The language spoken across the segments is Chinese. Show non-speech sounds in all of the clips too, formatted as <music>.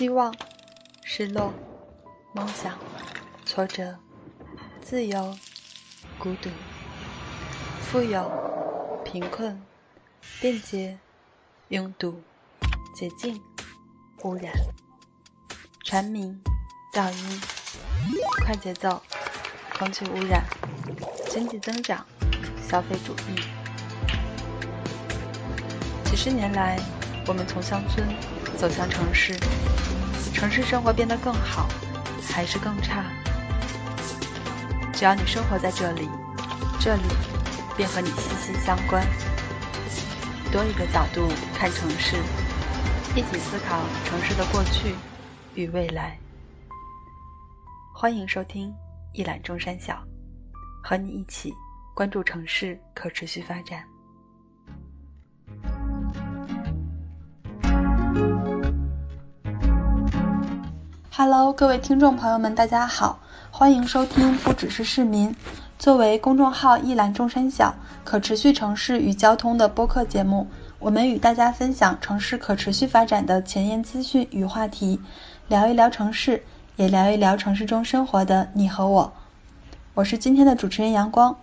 希望、失落、梦想、挫折、自由、孤独、富有、贫困、便捷、拥堵、洁净、污染、蝉鸣、噪音、快节奏、空气污染、经济增长、消费主义。几十年来，我们从乡村走向城市，城市生活变得更好，还是更差？只要你生活在这里，这里便和你息息相关。多一个角度看城市，一起思考城市的过去与未来。欢迎收听一览众山小，和你一起关注城市可持续发展。Hello，各位听众朋友们，大家好，欢迎收听不只是市民。作为公众号“一览众山小”可持续城市与交通的播客节目，我们与大家分享城市可持续发展的前沿资讯与话题，聊一聊城市，也聊一聊城市中生活的你和我。我是今天的主持人阳光，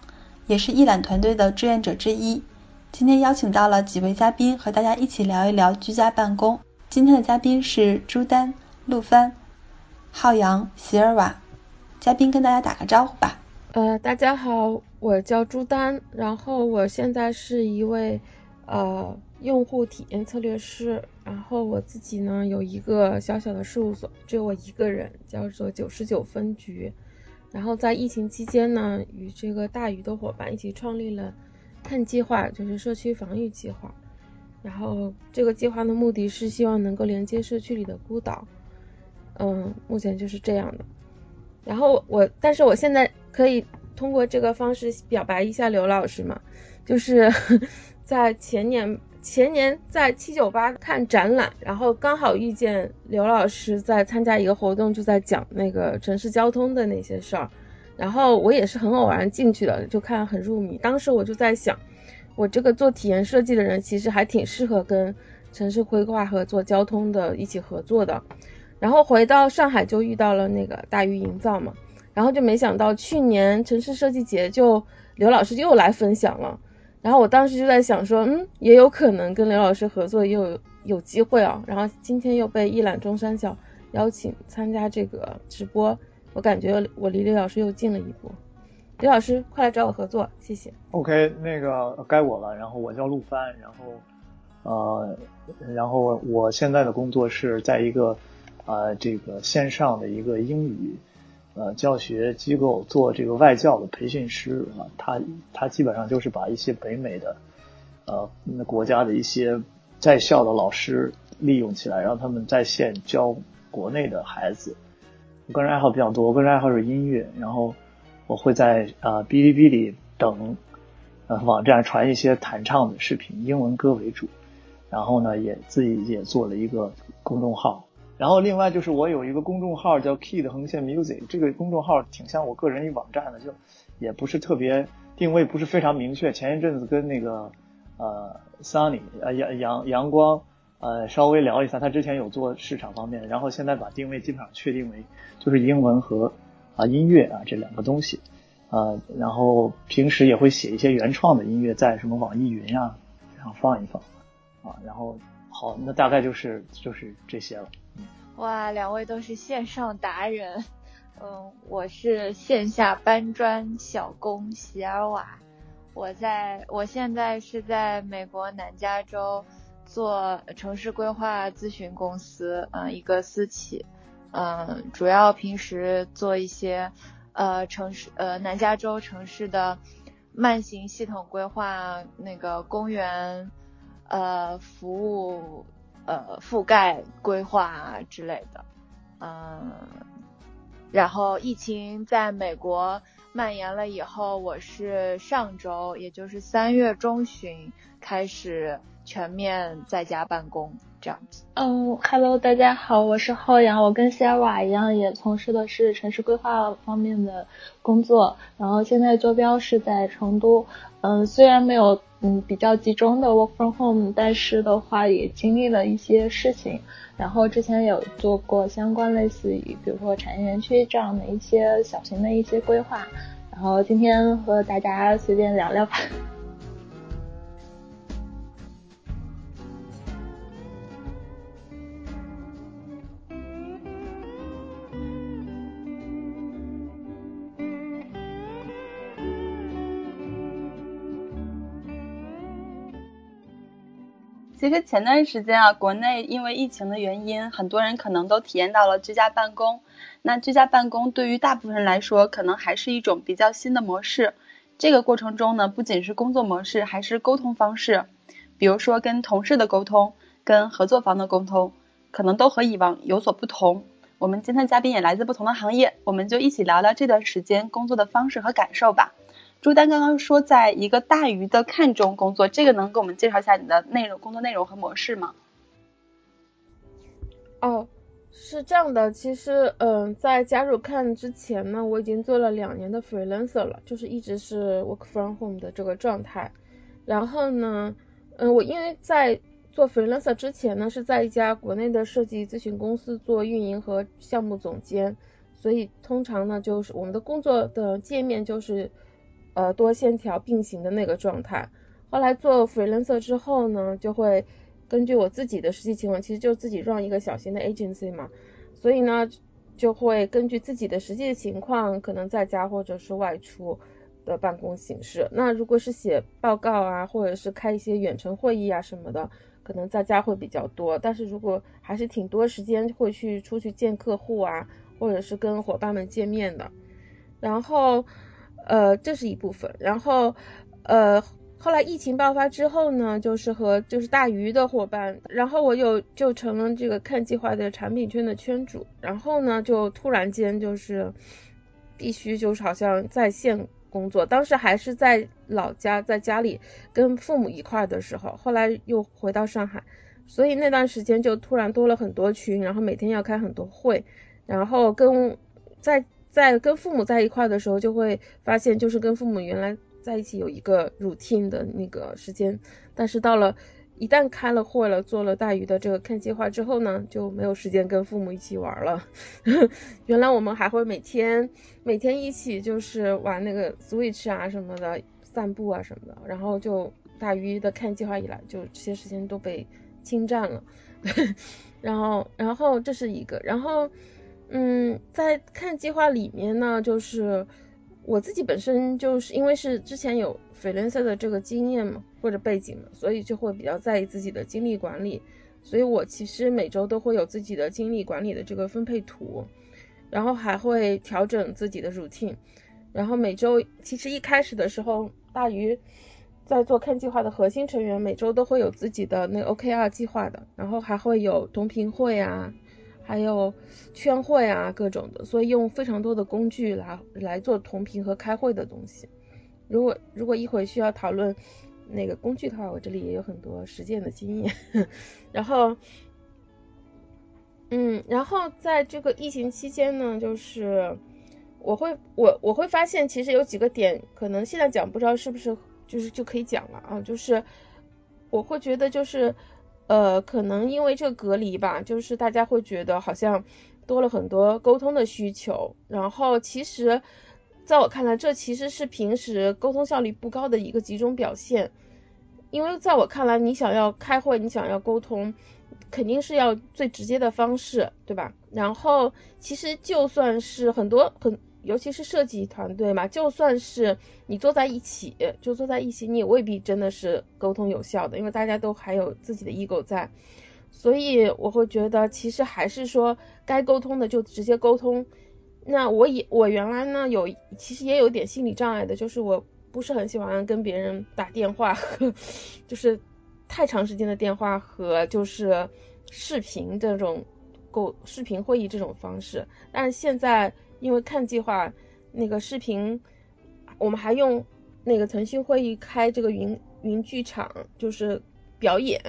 也是一览团队的志愿者之一。今天邀请到了几位嘉宾，和大家一起聊一聊居家办公。今天的嘉宾是朱丹、陆帆。浩洋、席尔瓦，嘉宾跟大家打个招呼吧。呃，大家好，我叫朱丹，然后我现在是一位呃用户体验策略师，然后我自己呢有一个小小的事务所，只有我一个人，叫做九十九分局。然后在疫情期间呢，与这个大鱼的伙伴一起创立了碳计划，就是社区防御计划。然后这个计划的目的是希望能够连接社区里的孤岛。嗯，目前就是这样的。然后我，但是我现在可以通过这个方式表白一下刘老师嘛，就是 <laughs> 在前年前年在七九八看展览，然后刚好遇见刘老师在参加一个活动，就在讲那个城市交通的那些事儿。然后我也是很偶然进去的，就看很入迷。当时我就在想，我这个做体验设计的人，其实还挺适合跟城市规划和做交通的一起合作的。然后回到上海就遇到了那个大鱼营造嘛，然后就没想到去年城市设计节就刘老师又来分享了，然后我当时就在想说，嗯，也有可能跟刘老师合作又有机会啊，然后今天又被一览众山小邀请参加这个直播，我感觉我离刘老师又近了一步，刘老师快来找我合作，谢谢。OK，那个该我了，然后我叫陆帆，然后呃，然后我现在的工作是在一个。啊，这个线上的一个英语呃教学机构做这个外教的培训师啊，他他基本上就是把一些北美的呃国家的一些在校的老师利用起来，让他们在线教国内的孩子。我个人爱好比较多，我个人爱好是音乐，然后我会在啊哔哩哔哩等呃网站传一些弹唱的视频，英文歌为主，然后呢也自己也做了一个公众号。然后另外就是我有一个公众号叫 key 的横线 Music，这个公众号挺像我个人一网站的，就也不是特别定位不是非常明确。前一阵子跟那个呃 Sunny 呃阳阳阳光呃稍微聊一下，他之前有做市场方面，然后现在把定位基本上确定为就是英文和啊音乐啊这两个东西啊，然后平时也会写一些原创的音乐在什么网易云啊然后放一放啊，然后好那大概就是就是这些了。哇，两位都是线上达人，嗯，我是线下搬砖小工席尔瓦，我在我现在是在美国南加州做城市规划咨询公司，嗯，一个私企，嗯，主要平时做一些呃城市呃南加州城市的慢行系统规划，那个公园呃服务。呃，覆盖规划之类的，嗯，然后疫情在美国蔓延了以后，我是上周，也就是三月中旬开始全面在家办公。这样子。嗯，Hello，大家好，我是浩洋，我跟 Sarah 一样，也从事的是城市规划方面的工作，然后现在坐标是在成都。嗯，虽然没有嗯比较集中的 work from home，但是的话也经历了一些事情。然后之前有做过相关类似于比如说产业园区这样的一些小型的一些规划。然后今天和大家随便聊聊吧。其实前段时间啊，国内因为疫情的原因，很多人可能都体验到了居家办公。那居家办公对于大部分人来说，可能还是一种比较新的模式。这个过程中呢，不仅是工作模式，还是沟通方式，比如说跟同事的沟通，跟合作方的沟通，可能都和以往有所不同。我们今天的嘉宾也来自不同的行业，我们就一起聊聊这段时间工作的方式和感受吧。朱丹刚刚说，在一个大鱼的看中工作，这个能给我们介绍一下你的内容、工作内容和模式吗？哦，是这样的，其实，嗯，在加入看之前呢，我已经做了两年的 freelancer 了，就是一直是 work from home 的这个状态。然后呢，嗯，我因为在做 freelancer 之前呢，是在一家国内的设计咨询公司做运营和项目总监，所以通常呢，就是我们的工作的界面就是。呃，多线条并行的那个状态。后来做 freelancer 之后呢，就会根据我自己的实际情况，其实就自己 run 一个小型的 agency 嘛，所以呢，就会根据自己的实际情况，可能在家或者是外出的办公形式。那如果是写报告啊，或者是开一些远程会议啊什么的，可能在家会比较多。但是如果还是挺多时间会去出去见客户啊，或者是跟伙伴们见面的，然后。呃，这是一部分，然后，呃，后来疫情爆发之后呢，就是和就是大鱼的伙伴，然后我又就成了这个看计划的产品圈的圈主，然后呢，就突然间就是必须就是好像在线工作，当时还是在老家，在家里跟父母一块的时候，后来又回到上海，所以那段时间就突然多了很多群，然后每天要开很多会，然后跟在。在跟父母在一块的时候，就会发现，就是跟父母原来在一起有一个 routine 的那个时间，但是到了一旦开了会了，做了大鱼的这个看计划之后呢，就没有时间跟父母一起玩了。<laughs> 原来我们还会每天每天一起就是玩那个 switch 啊什么的，散步啊什么的，然后就大鱼的看计划以来，就这些时间都被侵占了。<laughs> 然后，然后这是一个，然后。嗯，在看计划里面呢，就是我自己本身就是因为是之前有 freelancer 的这个经验嘛，或者背景嘛，所以就会比较在意自己的精力管理。所以我其实每周都会有自己的精力管理的这个分配图，然后还会调整自己的 routine。然后每周其实一开始的时候，大鱼在做看计划的核心成员，每周都会有自己的那 OKR 计划的，然后还会有同频会啊。还有圈会啊，各种的，所以用非常多的工具来来做同频和开会的东西。如果如果一会需要讨论那个工具的话，我这里也有很多实践的经验。<laughs> 然后，嗯，然后在这个疫情期间呢，就是我会我我会发现，其实有几个点，可能现在讲不知道是不是就是就可以讲了啊，就是我会觉得就是。呃，可能因为这隔离吧，就是大家会觉得好像多了很多沟通的需求。然后其实，在我看来，这其实是平时沟通效率不高的一个集中表现。因为在我看来，你想要开会，你想要沟通，肯定是要最直接的方式，对吧？然后其实就算是很多很。尤其是设计团队嘛，就算是你坐在一起，就坐在一起，你也未必真的是沟通有效的，因为大家都还有自己的 ego 在，所以我会觉得，其实还是说该沟通的就直接沟通。那我也我原来呢有，其实也有点心理障碍的，就是我不是很喜欢跟别人打电话，<laughs> 就是太长时间的电话和就是视频这种沟视频会议这种方式，但现在。因为看计划那个视频，我们还用那个腾讯会议开这个云云剧场，就是表演，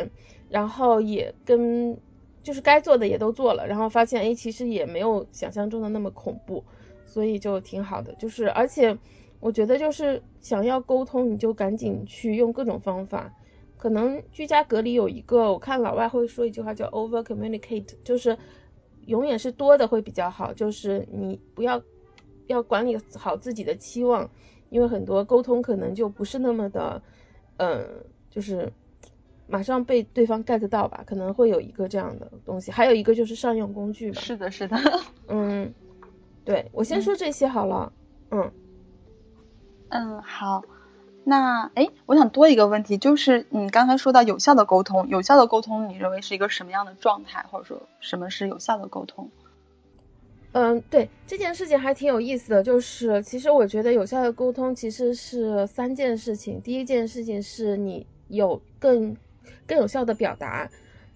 然后也跟就是该做的也都做了，然后发现哎，其实也没有想象中的那么恐怖，所以就挺好的。就是而且我觉得就是想要沟通，你就赶紧去用各种方法。可能居家隔离有一个，我看老外会说一句话叫 over communicate，就是永远是多的会比较好，就是你不要要管理好自己的期望，因为很多沟通可能就不是那么的，嗯，就是马上被对方 get 到吧，可能会有一个这样的东西，还有一个就是善用工具吧。是的，是的，<laughs> 嗯，对我先说这些好了，嗯，嗯，好。那哎，我想多一个问题，就是你刚才说到有效的沟通，有效的沟通，你认为是一个什么样的状态，或者说什么是有效的沟通？嗯，对，这件事情还挺有意思的，就是其实我觉得有效的沟通其实是三件事情。第一件事情是你有更更有效的表达，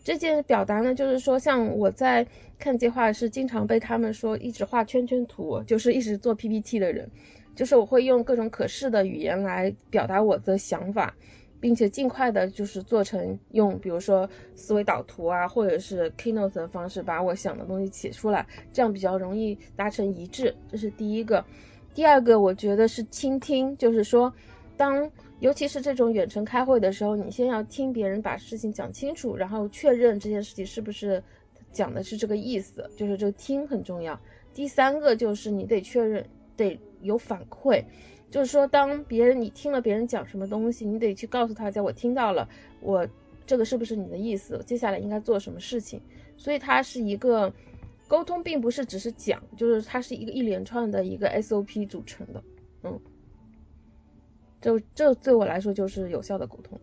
这件表达呢，就是说像我在看计划是经常被他们说一直画圈圈图，就是一直做 PPT 的人。就是我会用各种可视的语言来表达我的想法，并且尽快的，就是做成用，比如说思维导图啊，或者是 Keynote 的方式，把我想的东西写出来，这样比较容易达成一致。这是第一个。第二个，我觉得是倾听，就是说，当尤其是这种远程开会的时候，你先要听别人把事情讲清楚，然后确认这件事情是不是讲的是这个意思，就是这个听很重要。第三个就是你得确认，得。有反馈，就是说，当别人你听了别人讲什么东西，你得去告诉大家，我听到了，我这个是不是你的意思？接下来应该做什么事情？所以它是一个沟通，并不是只是讲，就是它是一个一连串的一个 SOP 组成的。嗯，就这对我来说就是有效的沟通。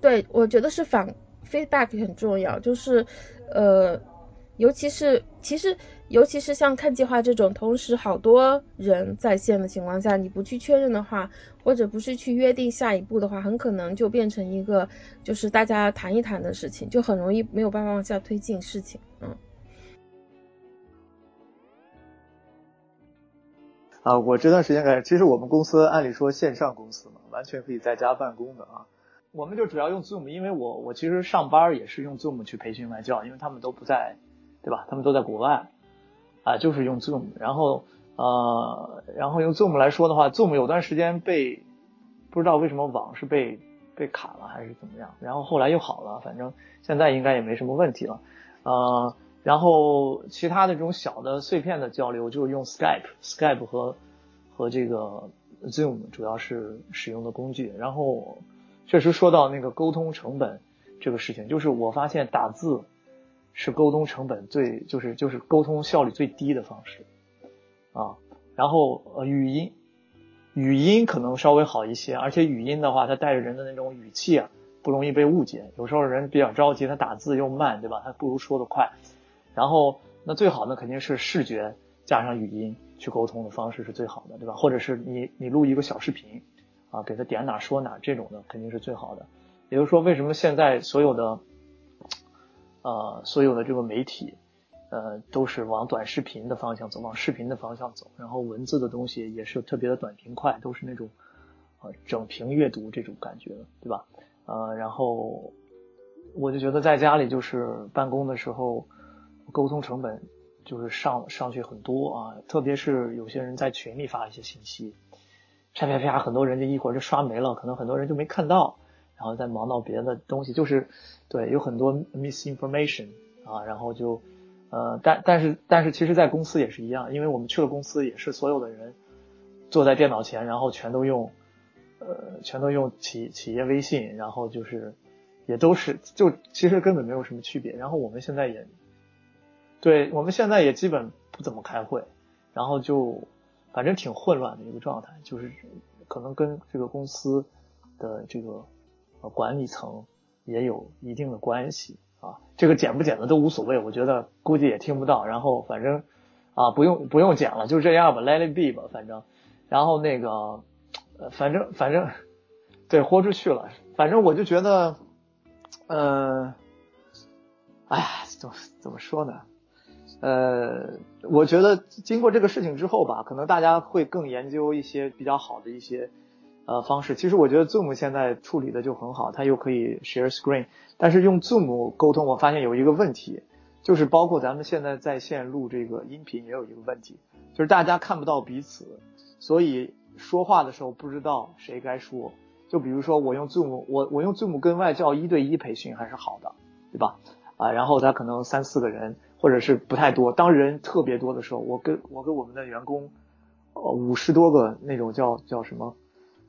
对，我觉得是反 feedback 很重要，就是。呃，尤其是其实，尤其是像看计划这种，同时好多人在线的情况下，你不去确认的话，或者不是去约定下一步的话，很可能就变成一个就是大家谈一谈的事情，就很容易没有办法往下推进事情。嗯。啊，我这段时间感觉，其实我们公司按理说线上公司嘛，完全可以在家办公的啊。我们就主要用 Zoom，因为我我其实上班也是用 Zoom 去培训外教，因为他们都不在，对吧？他们都在国外，啊，就是用 Zoom。然后呃，然后用 Zoom 来说的话，Zoom 有段时间被不知道为什么网是被被卡了还是怎么样，然后后来又好了，反正现在应该也没什么问题了。呃，然后其他的这种小的碎片的交流，就是用 Skype，Skype 和和这个 Zoom 主要是使用的工具，然后。确实说到那个沟通成本这个事情，就是我发现打字是沟通成本最就是就是沟通效率最低的方式啊。然后呃语音语音可能稍微好一些，而且语音的话它带着人的那种语气啊，不容易被误解。有时候人比较着急，他打字又慢，对吧？他不如说的快。然后那最好呢肯定是视觉加上语音去沟通的方式是最好的，对吧？或者是你你录一个小视频。啊，给他点哪说哪，这种的肯定是最好的。也就是说，为什么现在所有的，呃，所有的这个媒体，呃，都是往短视频的方向走，往视频的方向走，然后文字的东西也是特别的短平快，都是那种，呃，整屏阅读这种感觉，对吧？呃，然后我就觉得在家里就是办公的时候，沟通成本就是上上去很多啊，特别是有些人在群里发一些信息。啪啪啪，很多人就一会儿就刷没了，可能很多人就没看到，然后再忙到别的东西，就是对，有很多 misinformation 啊，然后就呃，但但是但是其实，在公司也是一样，因为我们去了公司，也是所有的人坐在电脑前，然后全都用呃，全都用企企业微信，然后就是也都是就其实根本没有什么区别。然后我们现在也对我们现在也基本不怎么开会，然后就。反正挺混乱的一个状态，就是可能跟这个公司的这个呃管理层也有一定的关系啊。这个剪不剪的都无所谓，我觉得估计也听不到。然后反正啊，不用不用剪了，就这样吧，Let it be 吧，反正。然后那个，反正反正对，豁出去了。反正我就觉得，嗯，哎呀，怎么怎么说呢？呃，我觉得经过这个事情之后吧，可能大家会更研究一些比较好的一些呃方式。其实我觉得 Zoom 现在处理的就很好，它又可以 share screen，但是用 Zoom 沟通，我发现有一个问题，就是包括咱们现在在线录这个音频也有一个问题，就是大家看不到彼此，所以说话的时候不知道谁该说。就比如说我用 Zoom，我我用 Zoom 跟外教一对一培训还是好的，对吧？啊，然后他可能三四个人，或者是不太多。当人特别多的时候，我跟我跟我们的员工，呃，五十多个那种叫叫什么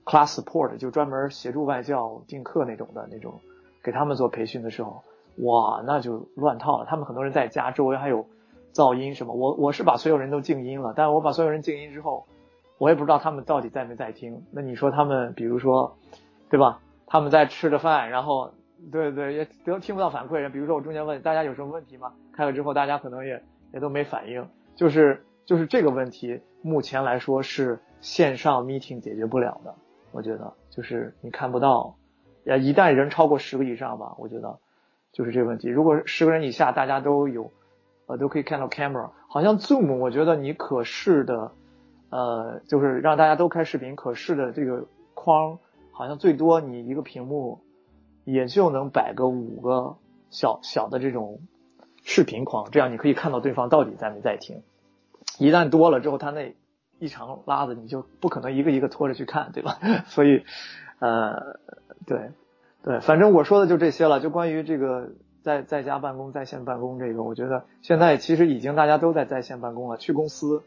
class support，就专门协助外教订课那种的那种，给他们做培训的时候，哇，那就乱套了。他们很多人在家，周围还有噪音什么。我我是把所有人都静音了，但我把所有人静音之后，我也不知道他们到底在没在听。那你说他们，比如说，对吧？他们在吃着饭，然后。对对，也都听不到反馈。比如说我中间问大家有什么问题吗？开了之后大家可能也也都没反应。就是就是这个问题，目前来说是线上 meeting 解决不了的。我觉得就是你看不到，呃，一旦人超过十个以上吧，我觉得就是这个问题。如果十个人以下大家都有，呃，都可以看到 camera。好像 Zoom 我觉得你可视的，呃，就是让大家都开视频可视的这个框，好像最多你一个屏幕。也就能摆个五个小小的这种视频框，这样你可以看到对方到底在没在听。一旦多了之后，他那一长拉子你就不可能一个一个拖着去看，对吧？<laughs> 所以，呃，对，对，反正我说的就这些了。就关于这个在在家办公、在线办公这个，我觉得现在其实已经大家都在在线办公了。去公司，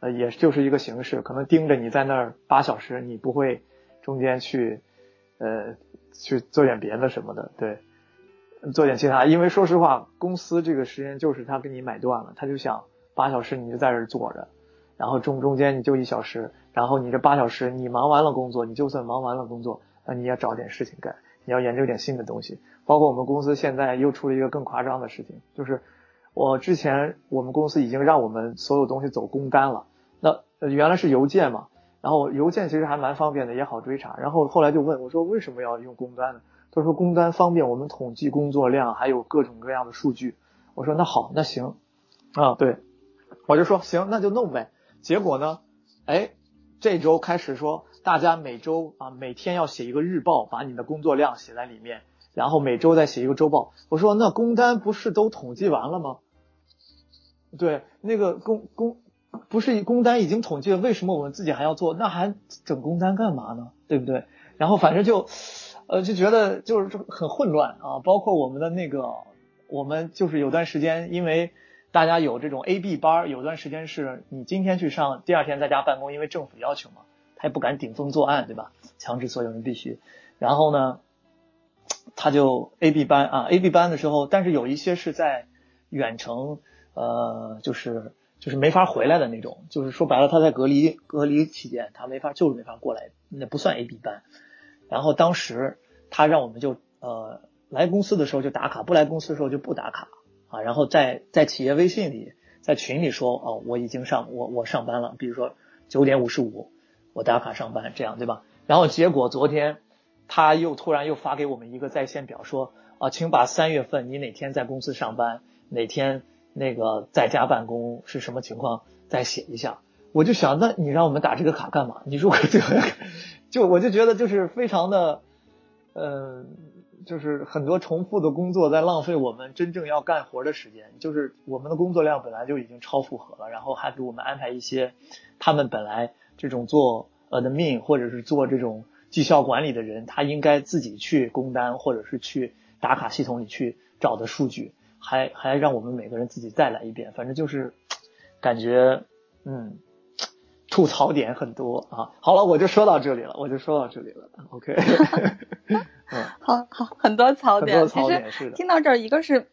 呃，也就是一个形式，可能盯着你在那儿八小时，你不会中间去，呃。去做点别的什么的，对，做点其他。因为说实话，公司这个时间就是他给你买断了，他就想八小时你就在这坐着，然后中中间你就一小时，然后你这八小时你忙完了工作，你就算忙完了工作，那你也找点事情干，你要研究点新的东西。包括我们公司现在又出了一个更夸张的事情，就是我之前我们公司已经让我们所有东西走公单了，那原来是邮件嘛。然后邮件其实还蛮方便的，也好追查。然后后来就问我说为什么要用工单呢？他说工单方便我们统计工作量，还有各种各样的数据。我说那好，那行啊，对，我就说行，那就弄呗。结果呢，哎，这周开始说大家每周啊每天要写一个日报，把你的工作量写在里面，然后每周再写一个周报。我说那工单不是都统计完了吗？对，那个工工。不是工单已经统计了，为什么我们自己还要做？那还整工单干嘛呢？对不对？然后反正就，呃，就觉得就是很混乱啊。包括我们的那个，我们就是有段时间，因为大家有这种 A B 班，有段时间是你今天去上，第二天在家办公，因为政府要求嘛，他也不敢顶风作案，对吧？强制所有人必须。然后呢，他就 A B 班啊，A B 班的时候，但是有一些是在远程，呃，就是。就是没法回来的那种，就是说白了，他在隔离隔离期间，他没法就是没法过来，那不算 A B 班。然后当时他让我们就呃来公司的时候就打卡，不来公司的时候就不打卡啊。然后在在企业微信里，在群里说哦我已经上我我上班了，比如说九点五十五我打卡上班这样对吧？然后结果昨天他又突然又发给我们一个在线表，说啊请把三月份你哪天在公司上班哪天。那个在家办公是什么情况？再写一下。我就想，那你让我们打这个卡干嘛？你如果这个，<laughs> 就我就觉得就是非常的，嗯，就是很多重复的工作在浪费我们真正要干活的时间。就是我们的工作量本来就已经超负荷了，然后还给我们安排一些他们本来这种做呃的命或者是做这种绩效管理的人，他应该自己去工单或者是去打卡系统里去找的数据。还还让我们每个人自己再来一遍，反正就是感觉嗯，吐槽点很多啊。好了，我就说到这里了，我就说到这里了。<laughs> OK，嗯，<laughs> 好好，很多槽点，很多槽点是的。听到这儿，一个是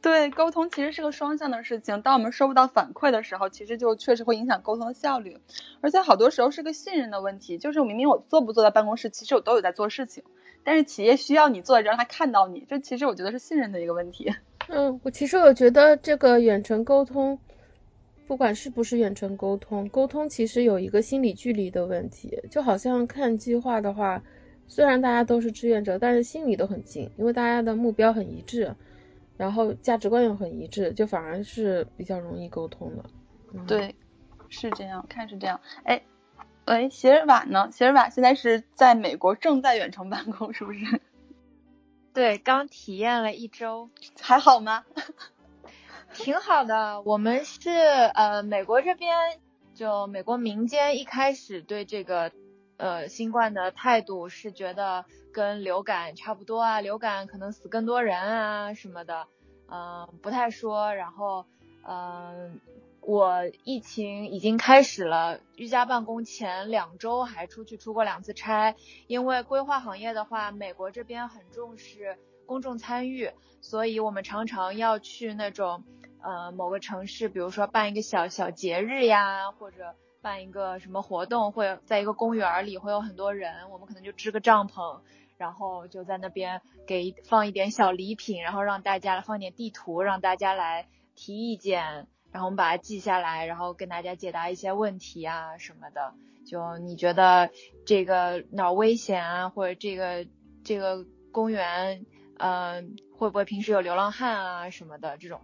对沟通其实是个双向的事情，当我们收不到反馈的时候，其实就确实会影响沟通的效率，而且好多时候是个信任的问题，就是明明我坐不坐在办公室，其实我都有在做事情，但是企业需要你坐着让他看到你，这其实我觉得是信任的一个问题。嗯，我其实我觉得这个远程沟通，不管是不是远程沟通，沟通其实有一个心理距离的问题。就好像看计划的话，虽然大家都是志愿者，但是心里都很近，因为大家的目标很一致。然后价值观又很一致，就反而是比较容易沟通的。对，是这样，看是这样。哎，喂，席尔瓦呢？席尔瓦现在是在美国，正在远程办公，是不是？对，刚体验了一周，还好吗？<laughs> 挺好的。我们是呃，美国这边就美国民间一开始对这个呃新冠的态度是觉得跟流感差不多啊，流感可能死更多人啊什么的，嗯、不太说。然后嗯、我疫情已经开始了，居家办公前两周还出去出过两次差，因为规划行业的话，美国这边很重视公众参与，所以我们常常要去那种呃某个城市，比如说办一个小小节日呀，或者办一个什么活动，会在一个公园里会有很多人，我们可能就支个帐篷，然后就在那边给放一点小礼品，然后让大家放点地图，让大家来提意见。然后我们把它记下来，然后跟大家解答一些问题啊什么的。就你觉得这个哪儿危险啊，或者这个这个公园，嗯、会不会平时有流浪汉啊什么的这种，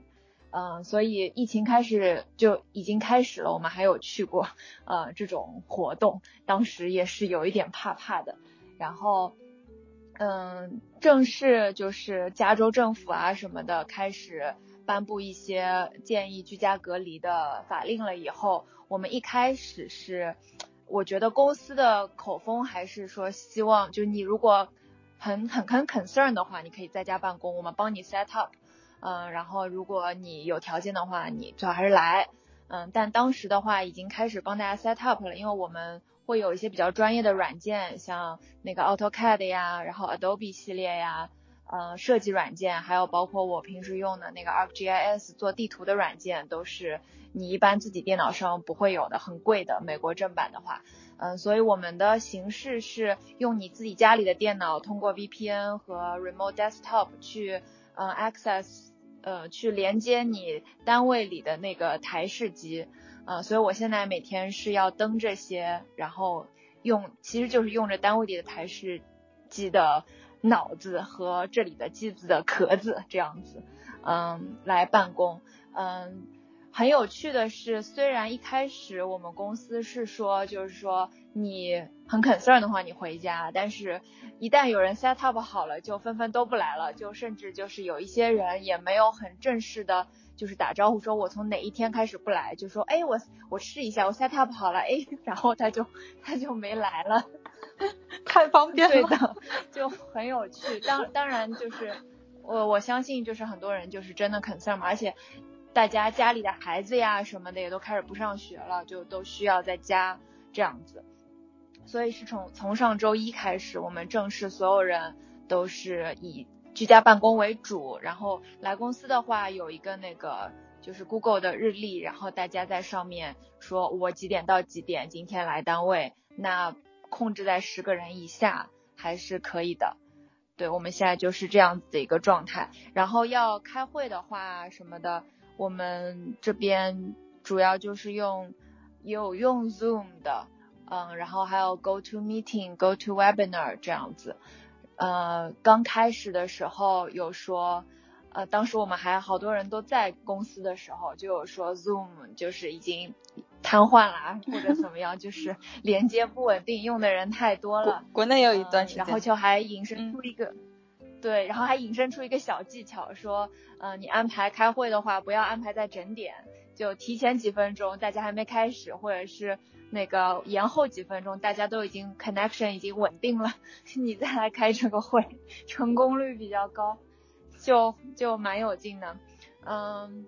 嗯、所以疫情开始就已经开始了，我们还有去过呃这种活动，当时也是有一点怕怕的。然后，嗯，正式就是加州政府啊什么的开始。颁布一些建议居家隔离的法令了以后，我们一开始是，我觉得公司的口风还是说希望，就你如果很很很 concern 的话，你可以在家办公，我们帮你 set up，嗯，然后如果你有条件的话，你最好还是来，嗯，但当时的话已经开始帮大家 set up 了，因为我们会有一些比较专业的软件，像那个 AutoCAD 呀，然后 Adobe 系列呀。呃，设计软件，还有包括我平时用的那个 ArcGIS 做地图的软件，都是你一般自己电脑上不会有的，很贵的。美国正版的话，嗯，所以我们的形式是用你自己家里的电脑，通过 VPN 和 Remote Desktop 去，嗯，access，呃，去连接你单位里的那个台式机，呃，所以我现在每天是要登这些，然后用，其实就是用着单位里的台式机的。脑子和这里的机子的壳子这样子，嗯，来办公，嗯，很有趣的是，虽然一开始我们公司是说，就是说你很 concern 的话，你回家，但是一旦有人 set up 好了，就纷纷都不来了，就甚至就是有一些人也没有很正式的，就是打招呼说我从哪一天开始不来，就说哎我我试一下，我 set up 好了，哎，然后他就他就没来了。<laughs> 太方便了，对的，就很有趣。当当然就是我我相信就是很多人就是真的 concern 嘛，而且大家家里的孩子呀什么的也都开始不上学了，就都需要在家这样子。所以是从从上周一开始，我们正式所有人都是以居家办公为主，然后来公司的话有一个那个就是 Google 的日历，然后大家在上面说我几点到几点今天来单位，那。控制在十个人以下还是可以的，对，我们现在就是这样子的一个状态。然后要开会的话什么的，我们这边主要就是用有用 Zoom 的，嗯，然后还有 Go to Meeting、Go to Webinar 这样子。呃，刚开始的时候有说，呃，当时我们还好多人都在公司的时候，就有说 Zoom 就是已经。瘫痪了，或者怎么样，就是连接不稳定，用的人太多了。国内有一段时间、嗯，然后就还引申出一个，嗯、对，然后还引申出一个小技巧，说，呃，你安排开会的话，不要安排在整点，就提前几分钟，大家还没开始，或者是那个延后几分钟，大家都已经 connection 已经稳定了，<laughs> 你再来开这个会，成功率比较高，就就蛮有劲的，嗯。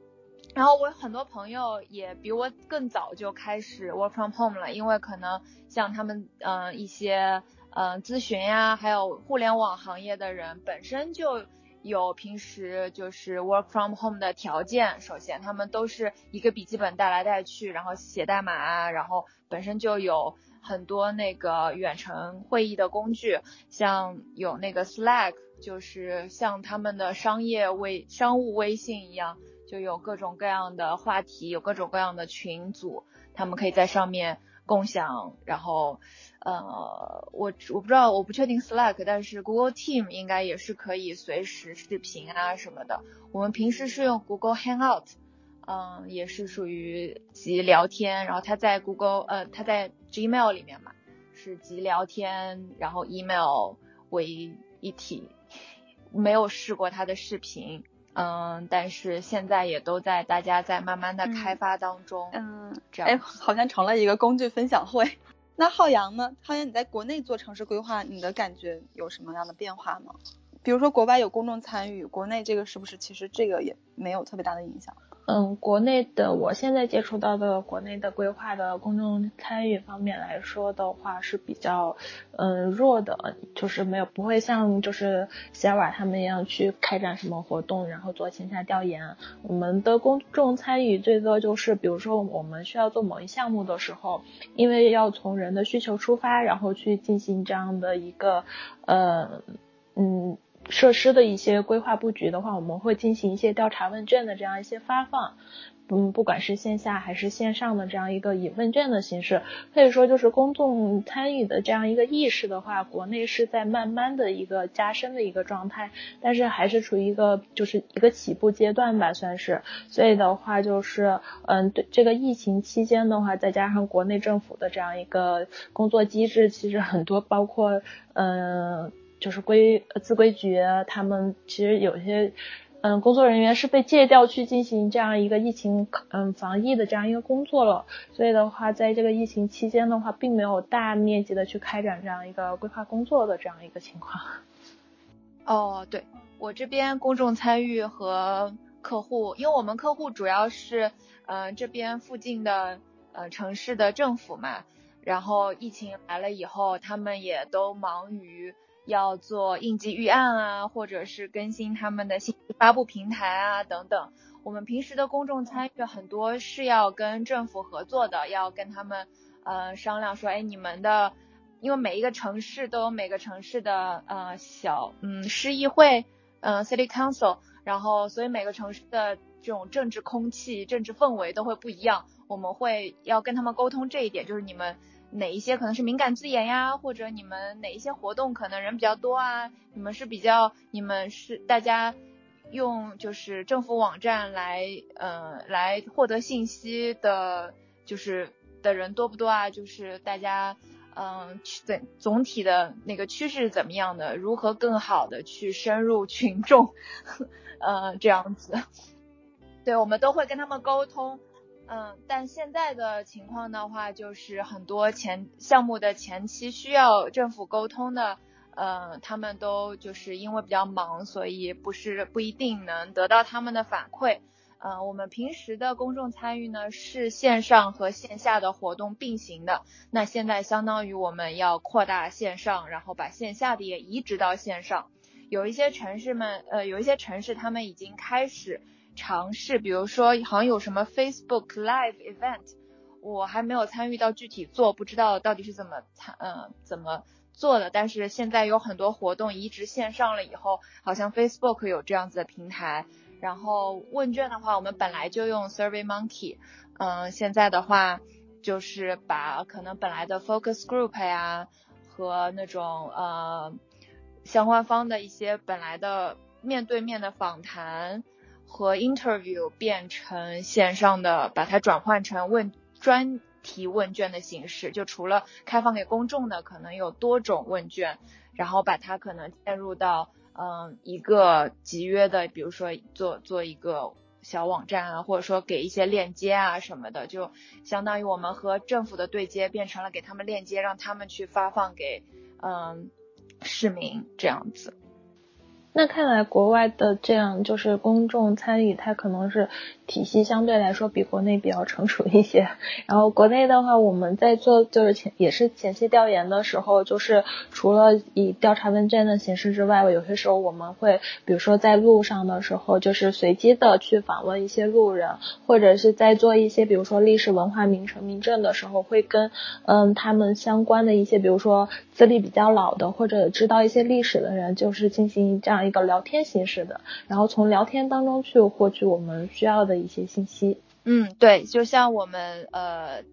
然后我有很多朋友也比我更早就开始 work from home 了，因为可能像他们嗯、呃、一些嗯、呃、咨询呀，还有互联网行业的人本身就有平时就是 work from home 的条件。首先，他们都是一个笔记本带来带去，然后写代码啊，然后本身就有很多那个远程会议的工具，像有那个 Slack，就是像他们的商业微商务微信一样。就有各种各样的话题，有各种各样的群组，他们可以在上面共享，然后呃，我我不知道，我不确定 Slack，但是 Google Team 应该也是可以随时视频啊什么的。我们平时是用 Google Hangout，嗯，也是属于集聊天，然后它在 Google 呃，它在 Gmail 里面嘛，是集聊天，然后 email 为一体。没有试过它的视频。嗯，但是现在也都在大家在慢慢的开发当中。嗯，这样，哎，好像成了一个工具分享会。<laughs> 那浩洋呢？浩洋，你在国内做城市规划，你的感觉有什么样的变化吗？比如说国外有公众参与，国内这个是不是其实这个也没有特别大的影响？嗯，国内的我现在接触到的国内的规划的公众参与方面来说的话是比较嗯弱的，就是没有不会像就是尔瓦他们一样去开展什么活动，然后做线下调研。我们的公众参与最多就是比如说我们需要做某一项目的时候，因为要从人的需求出发，然后去进行这样的一个呃嗯。设施的一些规划布局的话，我们会进行一些调查问卷的这样一些发放，嗯，不管是线下还是线上的这样一个以问卷的形式，可以说就是公众参与的这样一个意识的话，国内是在慢慢的一个加深的一个状态，但是还是处于一个就是一个起步阶段吧，算是。所以的话就是，嗯，对这个疫情期间的话，再加上国内政府的这样一个工作机制，其实很多包括，嗯。就是规自规局，他们其实有些嗯工作人员是被借调去进行这样一个疫情嗯防疫的这样一个工作了，所以的话，在这个疫情期间的话，并没有大面积的去开展这样一个规划工作的这样一个情况。<laughs> 哦，对我这边公众参与和客户，因为我们客户主要是嗯这边附近的呃城市的政府嘛，然后疫情来了以后，他们也都忙于。要做应急预案啊，或者是更新他们的信息发布平台啊等等。我们平时的公众参与很多是要跟政府合作的，要跟他们呃商量说，哎，你们的，因为每一个城市都有每个城市的呃小嗯市议会，嗯 city council，然后所以每个城市的这种政治空气、政治氛围都会不一样。我们会要跟他们沟通这一点，就是你们。哪一些可能是敏感字眼呀？或者你们哪一些活动可能人比较多啊？你们是比较，你们是大家用就是政府网站来，呃，来获得信息的，就是的人多不多啊？就是大家，嗯，总总体的那个趋势是怎么样的？如何更好的去深入群众？<laughs> 呃，这样子，对我们都会跟他们沟通。嗯，但现在的情况的话，就是很多前项目的前期需要政府沟通的，呃，他们都就是因为比较忙，所以不是不一定能得到他们的反馈。嗯，我们平时的公众参与呢是线上和线下的活动并行的，那现在相当于我们要扩大线上，然后把线下的也移植到线上。有一些城市们，呃，有一些城市他们已经开始。尝试，比如说好像有什么 Facebook Live Event，我还没有参与到具体做，不知道到底是怎么参，嗯，怎么做的。但是现在有很多活动移植线上了以后，好像 Facebook 有这样子的平台。然后问卷的话，我们本来就用 Survey Monkey，嗯，现在的话就是把可能本来的 Focus Group 呀和那种呃相关方的一些本来的面对面的访谈。和 interview 变成线上的，把它转换成问专题问卷的形式，就除了开放给公众的，可能有多种问卷，然后把它可能嵌入到嗯一个集约的，比如说做做一个小网站啊，或者说给一些链接啊什么的，就相当于我们和政府的对接变成了给他们链接，让他们去发放给嗯市民这样子。那看来国外的这样就是公众参与，它可能是体系相对来说比国内比较成熟一些。然后国内的话，我们在做就是前也是前期调研的时候，就是除了以调查问卷的形式之外，有些时候我们会比如说在路上的时候，就是随机的去访问一些路人，或者是在做一些比如说历史文化名城名镇的时候，会跟嗯他们相关的一些比如说资历比较老的或者知道一些历史的人，就是进行这样。一个聊天形式的，然后从聊天当中去获取我们需要的一些信息。嗯，对，就像我们呃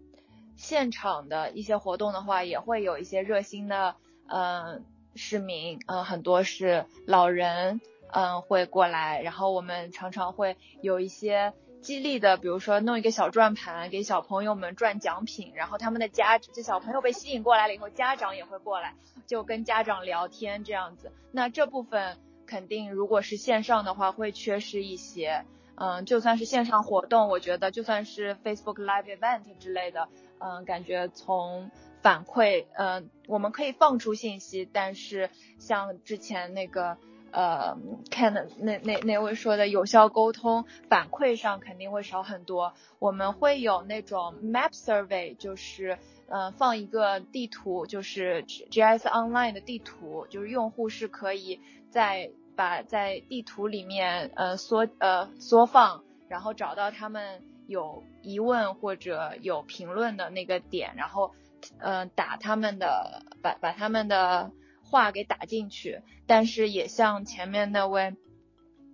现场的一些活动的话，也会有一些热心的嗯市民，嗯很多是老人，嗯会过来，然后我们常常会有一些。激励的，比如说弄一个小转盘给小朋友们转奖品，然后他们的家这小朋友被吸引过来了以后，家长也会过来，就跟家长聊天这样子。那这部分肯定如果是线上的话会缺失一些，嗯，就算是线上活动，我觉得就算是 Facebook Live Event 之类的，嗯，感觉从反馈，嗯，我们可以放出信息，但是像之前那个。呃，看的那那那位说的有效沟通反馈上肯定会少很多。我们会有那种 map survey，就是呃放一个地图，就是 GIS Online 的地图，就是用户是可以在把在地图里面呃缩呃缩放，然后找到他们有疑问或者有评论的那个点，然后呃打他们的把把他们的。话给打进去，但是也像前面那位，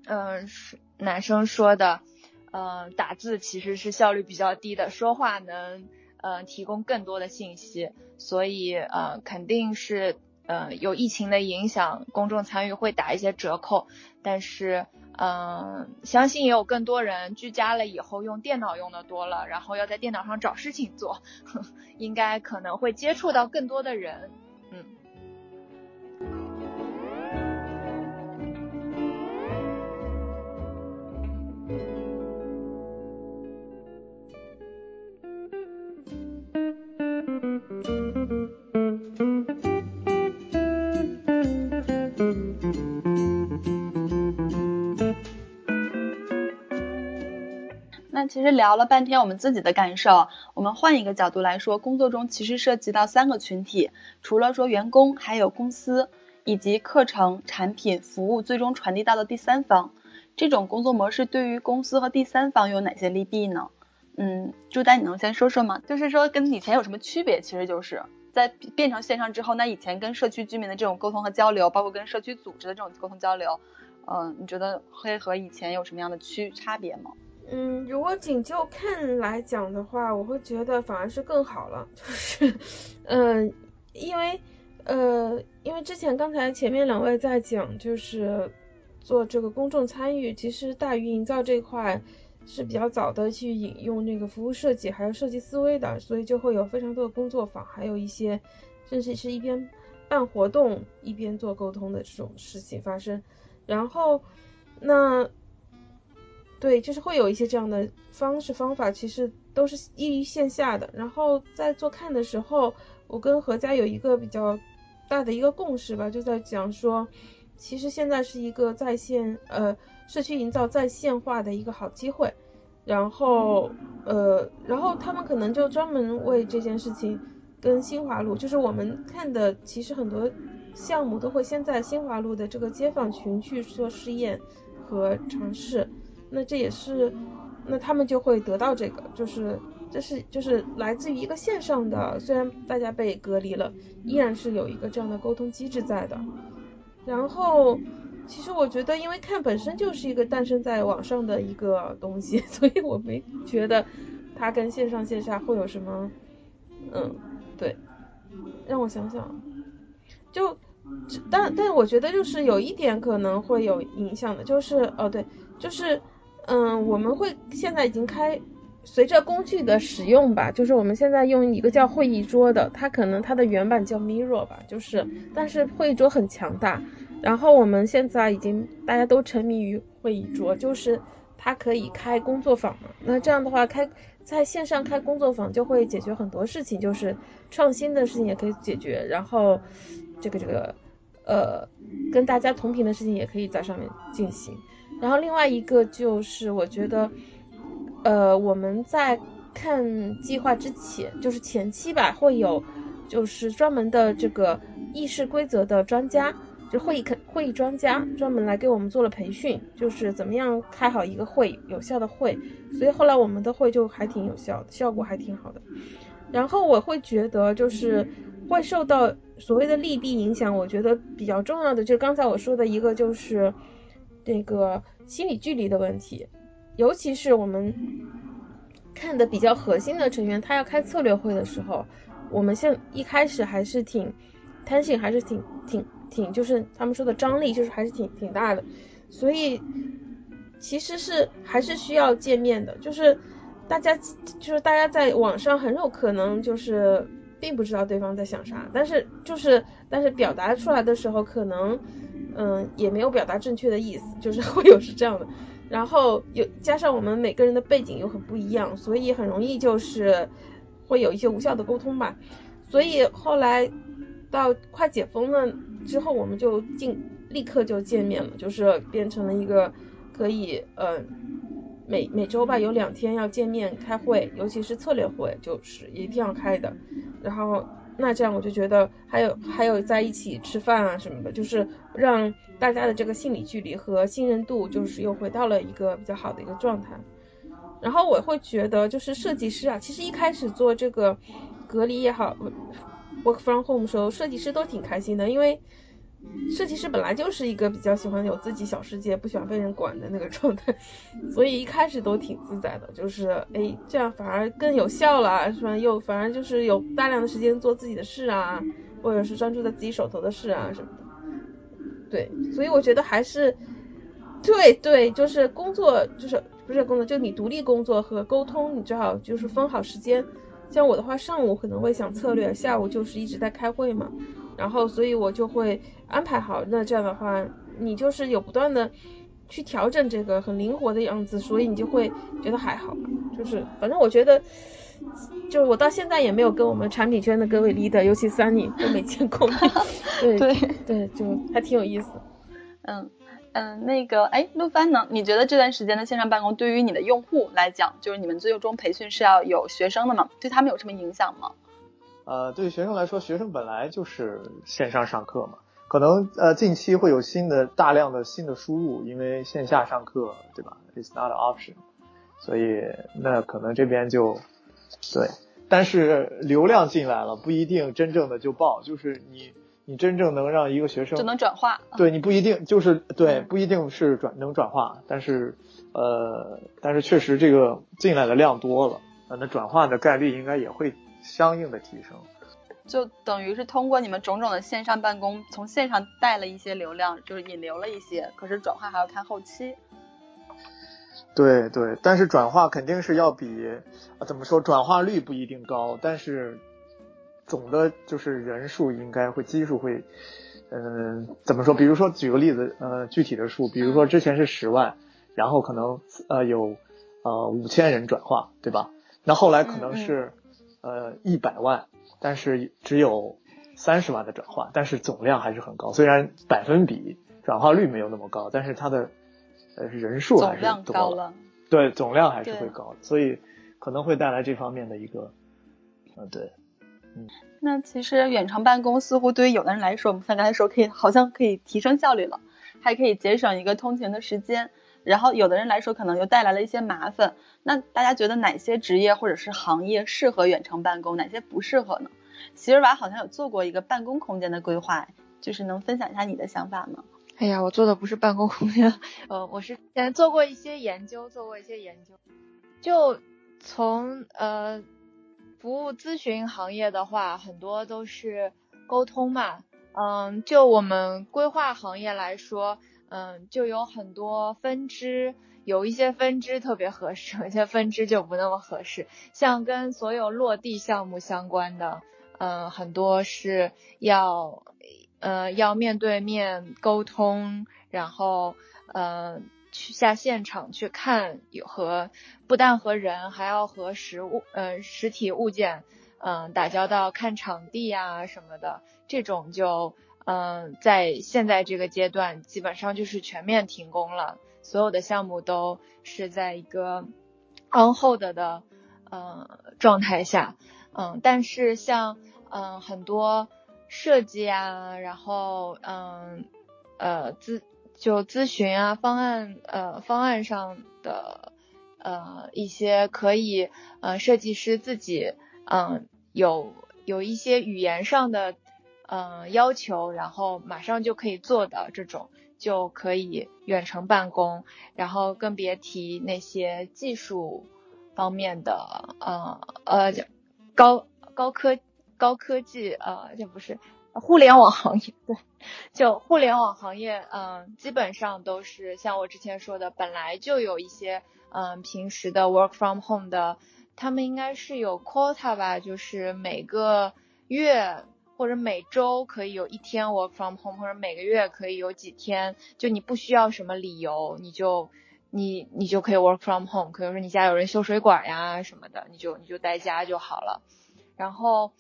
嗯，男生说的，嗯，打字其实是效率比较低的，说话能，嗯，提供更多的信息，所以，呃，肯定是，呃，有疫情的影响，公众参与会打一些折扣，但是，嗯，相信也有更多人居家了以后用电脑用的多了，然后要在电脑上找事情做，<laughs> 应该可能会接触到更多的人，嗯。其实聊了半天我们自己的感受，我们换一个角度来说，工作中其实涉及到三个群体，除了说员工，还有公司以及课程、产品、服务最终传递到的第三方。这种工作模式对于公司和第三方有哪些利弊呢？嗯，朱丹，你能先说说吗？就是说跟以前有什么区别？其实就是在变成线上之后，那以前跟社区居民的这种沟通和交流，包括跟社区组织的这种沟通交流，嗯，你觉得会和以前有什么样的区差别吗？嗯，如果仅就看来讲的话，我会觉得反而是更好了，就是，嗯，因为，呃，因为之前刚才前面两位在讲，就是做这个公众参与，其实大于营造这块是比较早的去引用那个服务设计还有设计思维的，所以就会有非常多的工作坊，还有一些甚至是一边办活动一边做沟通的这种事情发生，然后那。对，就是会有一些这样的方式方法，其实都是依于线下的。然后在做看的时候，我跟何佳有一个比较大的一个共识吧，就在讲说，其实现在是一个在线呃社区营造在线化的一个好机会。然后呃，然后他们可能就专门为这件事情跟新华路，就是我们看的，其实很多项目都会先在新华路的这个街坊群去做试验和尝试。那这也是，那他们就会得到这个，就是这是就是来自于一个线上的，虽然大家被隔离了，依然是有一个这样的沟通机制在的。然后，其实我觉得，因为看本身就是一个诞生在网上的一个东西，<laughs> 所以我没觉得它跟线上线下会有什么，嗯，对，让我想想，就，但但我觉得就是有一点可能会有影响的，就是哦对，就是。嗯，我们会现在已经开，随着工具的使用吧，就是我们现在用一个叫会议桌的，它可能它的原版叫 Mirror 吧，就是，但是会议桌很强大。然后我们现在已经大家都沉迷于会议桌，就是它可以开工作坊嘛。那这样的话，开在线上开工作坊就会解决很多事情，就是创新的事情也可以解决，然后这个这个，呃，跟大家同频的事情也可以在上面进行。然后另外一个就是，我觉得，呃，我们在看计划之前，就是前期吧，会有就是专门的这个议事规则的专家，就会议会议专家专门来给我们做了培训，就是怎么样开好一个会，有效的会。所以后来我们的会就还挺有效的，效果还挺好的。然后我会觉得，就是会受到所谓的利弊影响，我觉得比较重要的就是刚才我说的一个就是。那个心理距离的问题，尤其是我们看的比较核心的成员，他要开策略会的时候，我们现一开始还是挺弹性，还是挺挺挺，就是他们说的张力，就是还是挺挺大的，所以其实是还是需要见面的，就是大家就是大家在网上很有可能就是并不知道对方在想啥，但是就是但是表达出来的时候，可能嗯也没有表达正确的意思，就是 <laughs> 会有是这样的。然后有加上我们每个人的背景又很不一样，所以很容易就是会有一些无效的沟通吧。所以后来到快解封了之后，我们就进立刻就见面了，就是变成了一个可以呃每每周吧有两天要见面开会，尤其是策略会就是一定要开的。然后那这样我就觉得还有还有在一起吃饭啊什么的，就是让。大家的这个心理距离和信任度，就是又回到了一个比较好的一个状态。然后我会觉得，就是设计师啊，其实一开始做这个隔离也好，work from home 的时候，设计师都挺开心的，因为设计师本来就是一个比较喜欢有自己小世界，不喜欢被人管的那个状态，所以一开始都挺自在的，就是哎，这样反而更有效了，是吧？又反而就是有大量的时间做自己的事啊，或者是专注在自己手头的事啊什么的。对，所以我觉得还是，对对，就是工作，就是不是工作，就你独立工作和沟通，你最好就是分好时间。像我的话，上午可能会想策略，下午就是一直在开会嘛，然后所以我就会安排好。那这样的话，你就是有不断的去调整这个很灵活的样子，所以你就会觉得还好。就是反正我觉得，就我到现在也没有跟我们产品圈的各位 leader，尤其 Sunny 都没见过面。对对对，就还挺有意思。嗯嗯，那个哎，陆帆呢？你觉得这段时间的线上办公对于你的用户来讲，就是你们最终培训是要有学生的嘛？对他们有什么影响吗？呃，对学生来说，学生本来就是线上上课嘛，可能呃近期会有新的大量的新的输入，因为线下上课，对吧？It's not an option。所以那可能这边就对，但是流量进来了不一定真正的就爆，就是你你真正能让一个学生就能转化，对你不一定就是对不一定是转能转化，但是呃但是确实这个进来的量多了，那转化的概率应该也会相应的提升，就等于是通过你们种种的线上办公，从线上带了一些流量，就是引流了一些，可是转化还要看后期。对对，但是转化肯定是要比啊怎么说，转化率不一定高，但是总的就是人数应该会基数会，嗯，怎么说？比如说举个例子，呃，具体的数，比如说之前是十万，然后可能呃有呃五千人转化，对吧？那后来可能是呃一百万，但是只有三十万的转化，但是总量还是很高，虽然百分比转化率没有那么高，但是它的。呃，人数还是多了，对，总量还是会高，所以可能会带来这方面的一个，嗯，对，嗯。那其实远程办公似乎对于有的人来说，我们像刚才说，可以好像可以提升效率了，还可以节省一个通勤的时间，然后有的人来说可能又带来了一些麻烦。那大家觉得哪些职业或者是行业适合远程办公，哪些不适合呢？席尔瓦好像有做过一个办公空间的规划，就是能分享一下你的想法吗？哎呀，我做的不是办公空间，呃，我是前做过一些研究，做过一些研究。就从呃服务咨询行业的话，很多都是沟通嘛，嗯，就我们规划行业来说，嗯，就有很多分支，有一些分支特别合适，有些分支就不那么合适。像跟所有落地项目相关的，嗯，很多是要。呃，要面对面沟通，然后呃去下现场去看，有和不但和人，还要和实物，呃实体物件，嗯打交道，看场地啊什么的，这种就嗯在现在这个阶段，基本上就是全面停工了，所有的项目都是在一个 on hold 的呃状态下，嗯，但是像嗯很多。设计啊，然后嗯呃咨就咨询啊方案呃方案上的呃一些可以呃设计师自己嗯有有一些语言上的嗯要求，然后马上就可以做的这种就可以远程办公，然后更别提那些技术方面的呃呃高高科高科技呃这不是互联网行业对，就互联网行业嗯基本上都是像我之前说的本来就有一些嗯平时的 work from home 的，他们应该是有 quota 吧，就是每个月。或者每周可以有一天 work from home，或者每个月可以有几天，就你不需要什么理由，你就你你就可以 work from home。可能说你家有人修水管呀什么的，你就你就待家就好了。然后，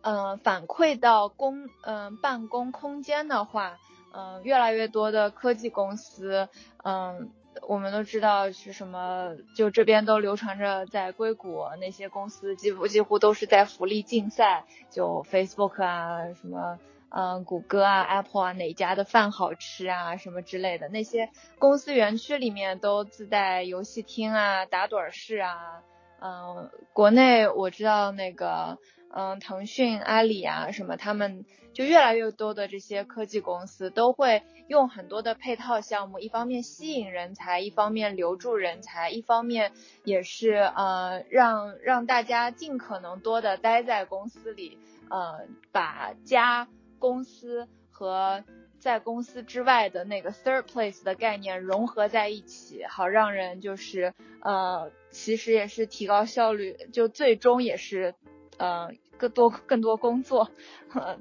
嗯，反馈到公嗯办公空间的话，嗯，越来越多的科技公司，嗯。我们都知道是什么，就这边都流传着，在硅谷那些公司几乎几乎都是在福利竞赛，就 Facebook 啊，什么嗯，谷歌啊，Apple 啊，哪家的饭好吃啊，什么之类的，那些公司园区里面都自带游戏厅啊，打盹室啊，嗯，国内我知道那个。嗯，腾讯、阿里啊，什么他们就越来越多的这些科技公司都会用很多的配套项目，一方面吸引人才，一方面留住人才，一方面也是呃让让大家尽可能多的待在公司里，呃，把家公司和在公司之外的那个 third place 的概念融合在一起，好让人就是呃其实也是提高效率，就最终也是。呃，更多更多工作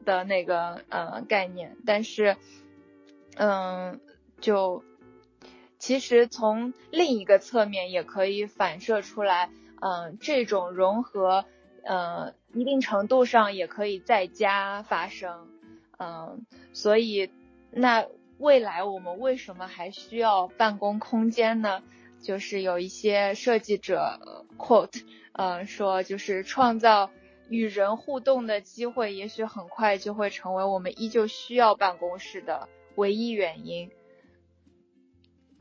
的那个呃概念，但是，嗯，就其实从另一个侧面也可以反射出来，嗯，这种融合，呃，一定程度上也可以在家发生，嗯，所以那未来我们为什么还需要办公空间呢？就是有一些设计者 quote，呃，说就是创造。与人互动的机会，也许很快就会成为我们依旧需要办公室的唯一原因。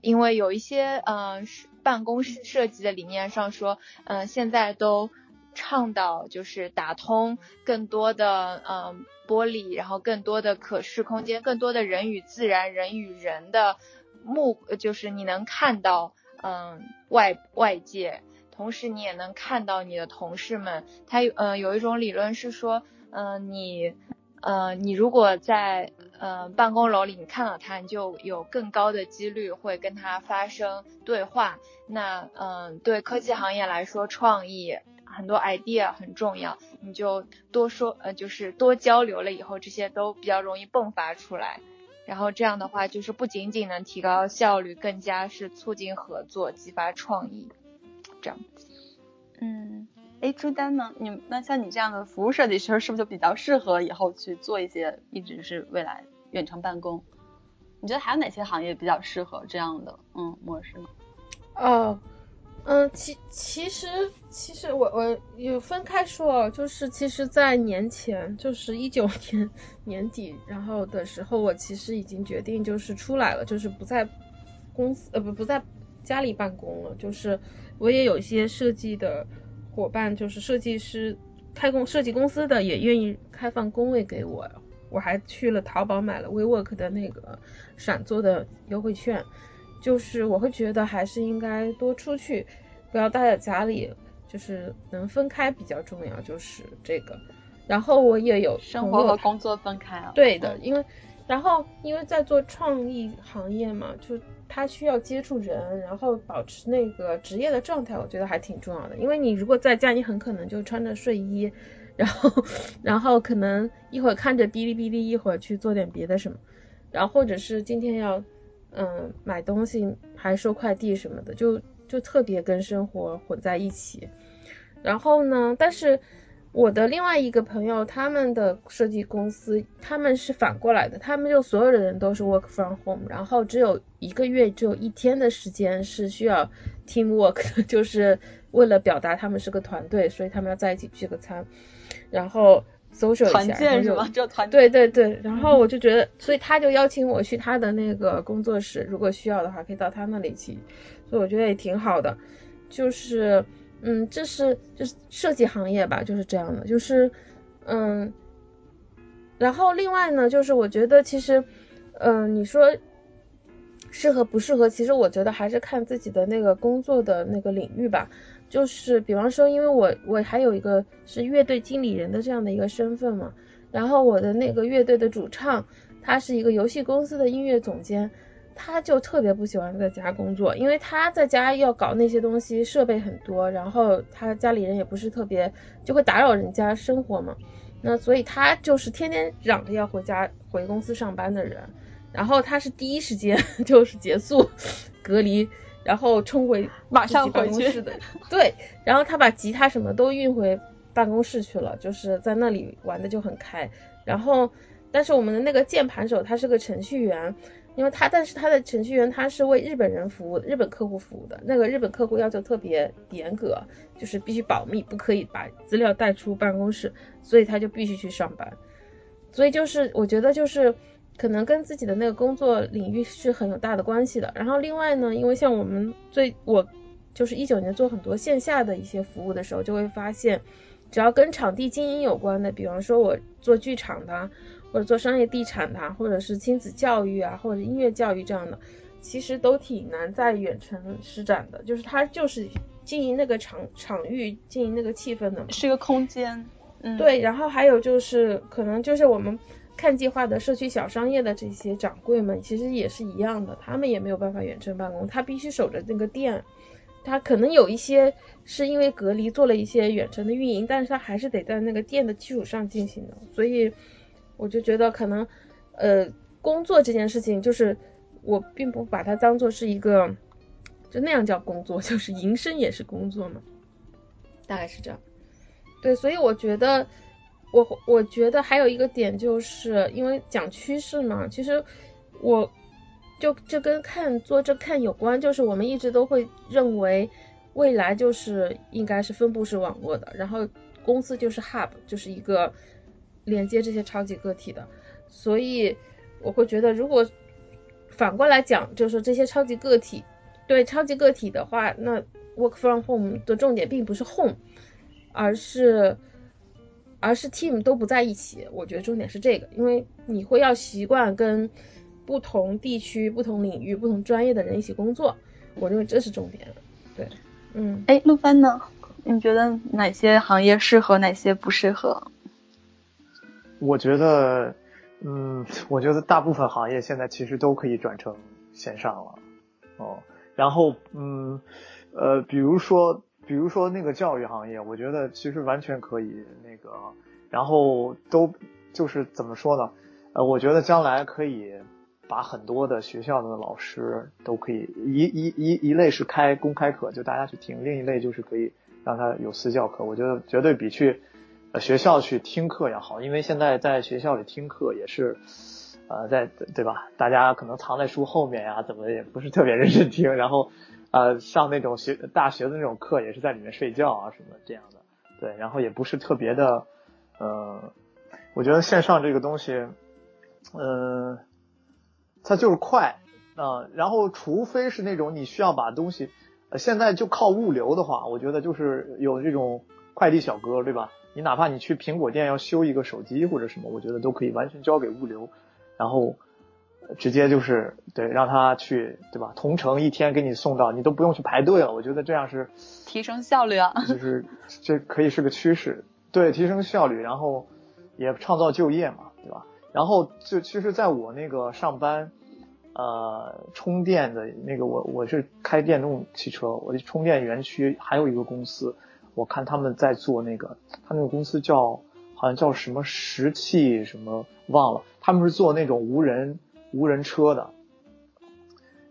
因为有一些嗯办公室设计的理念上说，嗯现在都倡导就是打通更多的嗯玻璃，然后更多的可视空间，更多的人与自然、人与人的目，就是你能看到嗯外外界。同时，你也能看到你的同事们，他呃有一种理论是说，嗯，你，呃，你如果在呃办公楼里，你看到他，你就有更高的几率会跟他发生对话。那，嗯，对科技行业来说，创意很多 idea 很重要，你就多说，呃，就是多交流了以后，这些都比较容易迸发出来。然后这样的话，就是不仅仅能提高效率，更加是促进合作，激发创意。这样子，嗯，哎，朱丹呢？你那像你这样的服务设计师，是不是就比较适合以后去做一些一直是未来远程办公？你觉得还有哪些行业比较适合这样的嗯模式呢？哦，嗯，其其实其实我我有分开说，就是其实，在年前，就是一九年年底，然后的时候，我其实已经决定就是出来了，就是不在公司呃不不在家里办公了，就是。我也有一些设计的伙伴，就是设计师开工设计公司的，也愿意开放工位给我。我还去了淘宝买了 WeWork 的那个闪做的优惠券。就是我会觉得还是应该多出去，不要待在家里，就是能分开比较重要，就是这个。然后我也有生活和工作分开啊。对的，因为然后因为在做创意行业嘛，就。他需要接触人，然后保持那个职业的状态，我觉得还挺重要的。因为你如果在家，你很可能就穿着睡衣，然后，然后可能一会儿看着哔哩哔哩，一会儿去做点别的什么，然后或者是今天要，嗯，买东西还收快递什么的，就就特别跟生活混在一起。然后呢，但是。我的另外一个朋友，他们的设计公司，他们是反过来的，他们就所有的人都是 work from home，然后只有一个月只有一天的时间是需要 team work，<laughs> 就是为了表达他们是个团队，所以他们要在一起聚个餐，然后 social 一下，团建是吗？就团对对对，然后我就觉得，所以他就邀请我去他的那个工作室，如果需要的话，可以到他那里去，所以我觉得也挺好的，就是。嗯，这是就是设计行业吧，就是这样的，就是，嗯，然后另外呢，就是我觉得其实，嗯，你说适合不适合，其实我觉得还是看自己的那个工作的那个领域吧。就是比方说，因为我我还有一个是乐队经理人的这样的一个身份嘛，然后我的那个乐队的主唱，他是一个游戏公司的音乐总监，他就特别不喜欢在家工作，因为他在家要搞那些东西，设备很多，然后他家里人也不是特别，就会打扰人家生活嘛。那所以他就是天天嚷着要回家回公司上班的人，然后他是第一时间 <laughs> 就是结束隔离，然后冲回马上回公室的，对，然后他把吉他什么都运回办公室去了，就是在那里玩的就很开。然后，但是我们的那个键盘手他是个程序员。因为他，但是他的程序员他是为日本人服务，日本客户服务的。那个日本客户要求特别严格，就是必须保密，不可以把资料带出办公室，所以他就必须去上班。所以就是我觉得就是可能跟自己的那个工作领域是很有大的关系的。然后另外呢，因为像我们最我就是一九年做很多线下的一些服务的时候，就会发现，只要跟场地经营有关的，比方说我做剧场的。或者做商业地产的，或者是亲子教育啊，或者音乐教育这样的，其实都挺难在远程施展的。就是它就是经营那个场场域，经营那个气氛的，是一个空间。嗯，对。然后还有就是可能就是我们看计划的社区小商业的这些掌柜们，其实也是一样的，他们也没有办法远程办公，他必须守着那个店。他可能有一些是因为隔离做了一些远程的运营，但是他还是得在那个店的基础上进行的，所以。我就觉得可能，呃，工作这件事情，就是我并不把它当做是一个，就那样叫工作，<laughs> 就是营生也是工作嘛，大概是这样。对，所以我觉得，我我觉得还有一个点，就是因为讲趋势嘛，其实我就这跟看做这看有关，就是我们一直都会认为未来就是应该是分布式网络的，然后公司就是 hub，就是一个。连接这些超级个体的，所以我会觉得，如果反过来讲，就是说这些超级个体，对超级个体的话，那 work from home 的重点并不是 home，而是而是 team 都不在一起。我觉得重点是这个，因为你会要习惯跟不同地区、不同领域、不同专业的人一起工作。我认为这是重点。对，嗯，哎，陆帆呢？你觉得哪些行业适合，哪些不适合？我觉得，嗯，我觉得大部分行业现在其实都可以转成线上了，哦，然后，嗯，呃，比如说，比如说那个教育行业，我觉得其实完全可以那个，然后都就是怎么说呢？呃，我觉得将来可以把很多的学校的老师都可以一一一一类是开公开课，就大家去听，另一类就是可以让他有私教课，我觉得绝对比去。学校去听课也好，因为现在在学校里听课也是，呃，在对吧？大家可能藏在书后面呀，怎么也不是特别认真听，然后，呃，上那种学大学的那种课也是在里面睡觉啊什么这样的，对，然后也不是特别的，呃，我觉得线上这个东西，嗯，它就是快啊，然后除非是那种你需要把东西，呃，现在就靠物流的话，我觉得就是有这种快递小哥，对吧？你哪怕你去苹果店要修一个手机或者什么，我觉得都可以完全交给物流，然后直接就是对让他去对吧？同城一天给你送到，你都不用去排队了。我觉得这样是提升效率啊，就是 <laughs> 这可以是个趋势，对，提升效率，然后也创造就业嘛，对吧？然后就其实在我那个上班，呃，充电的那个我我是开电动汽车，我的充电园区还有一个公司。我看他们在做那个，他那个公司叫好像叫什么石器什么忘了，他们是做那种无人无人车的。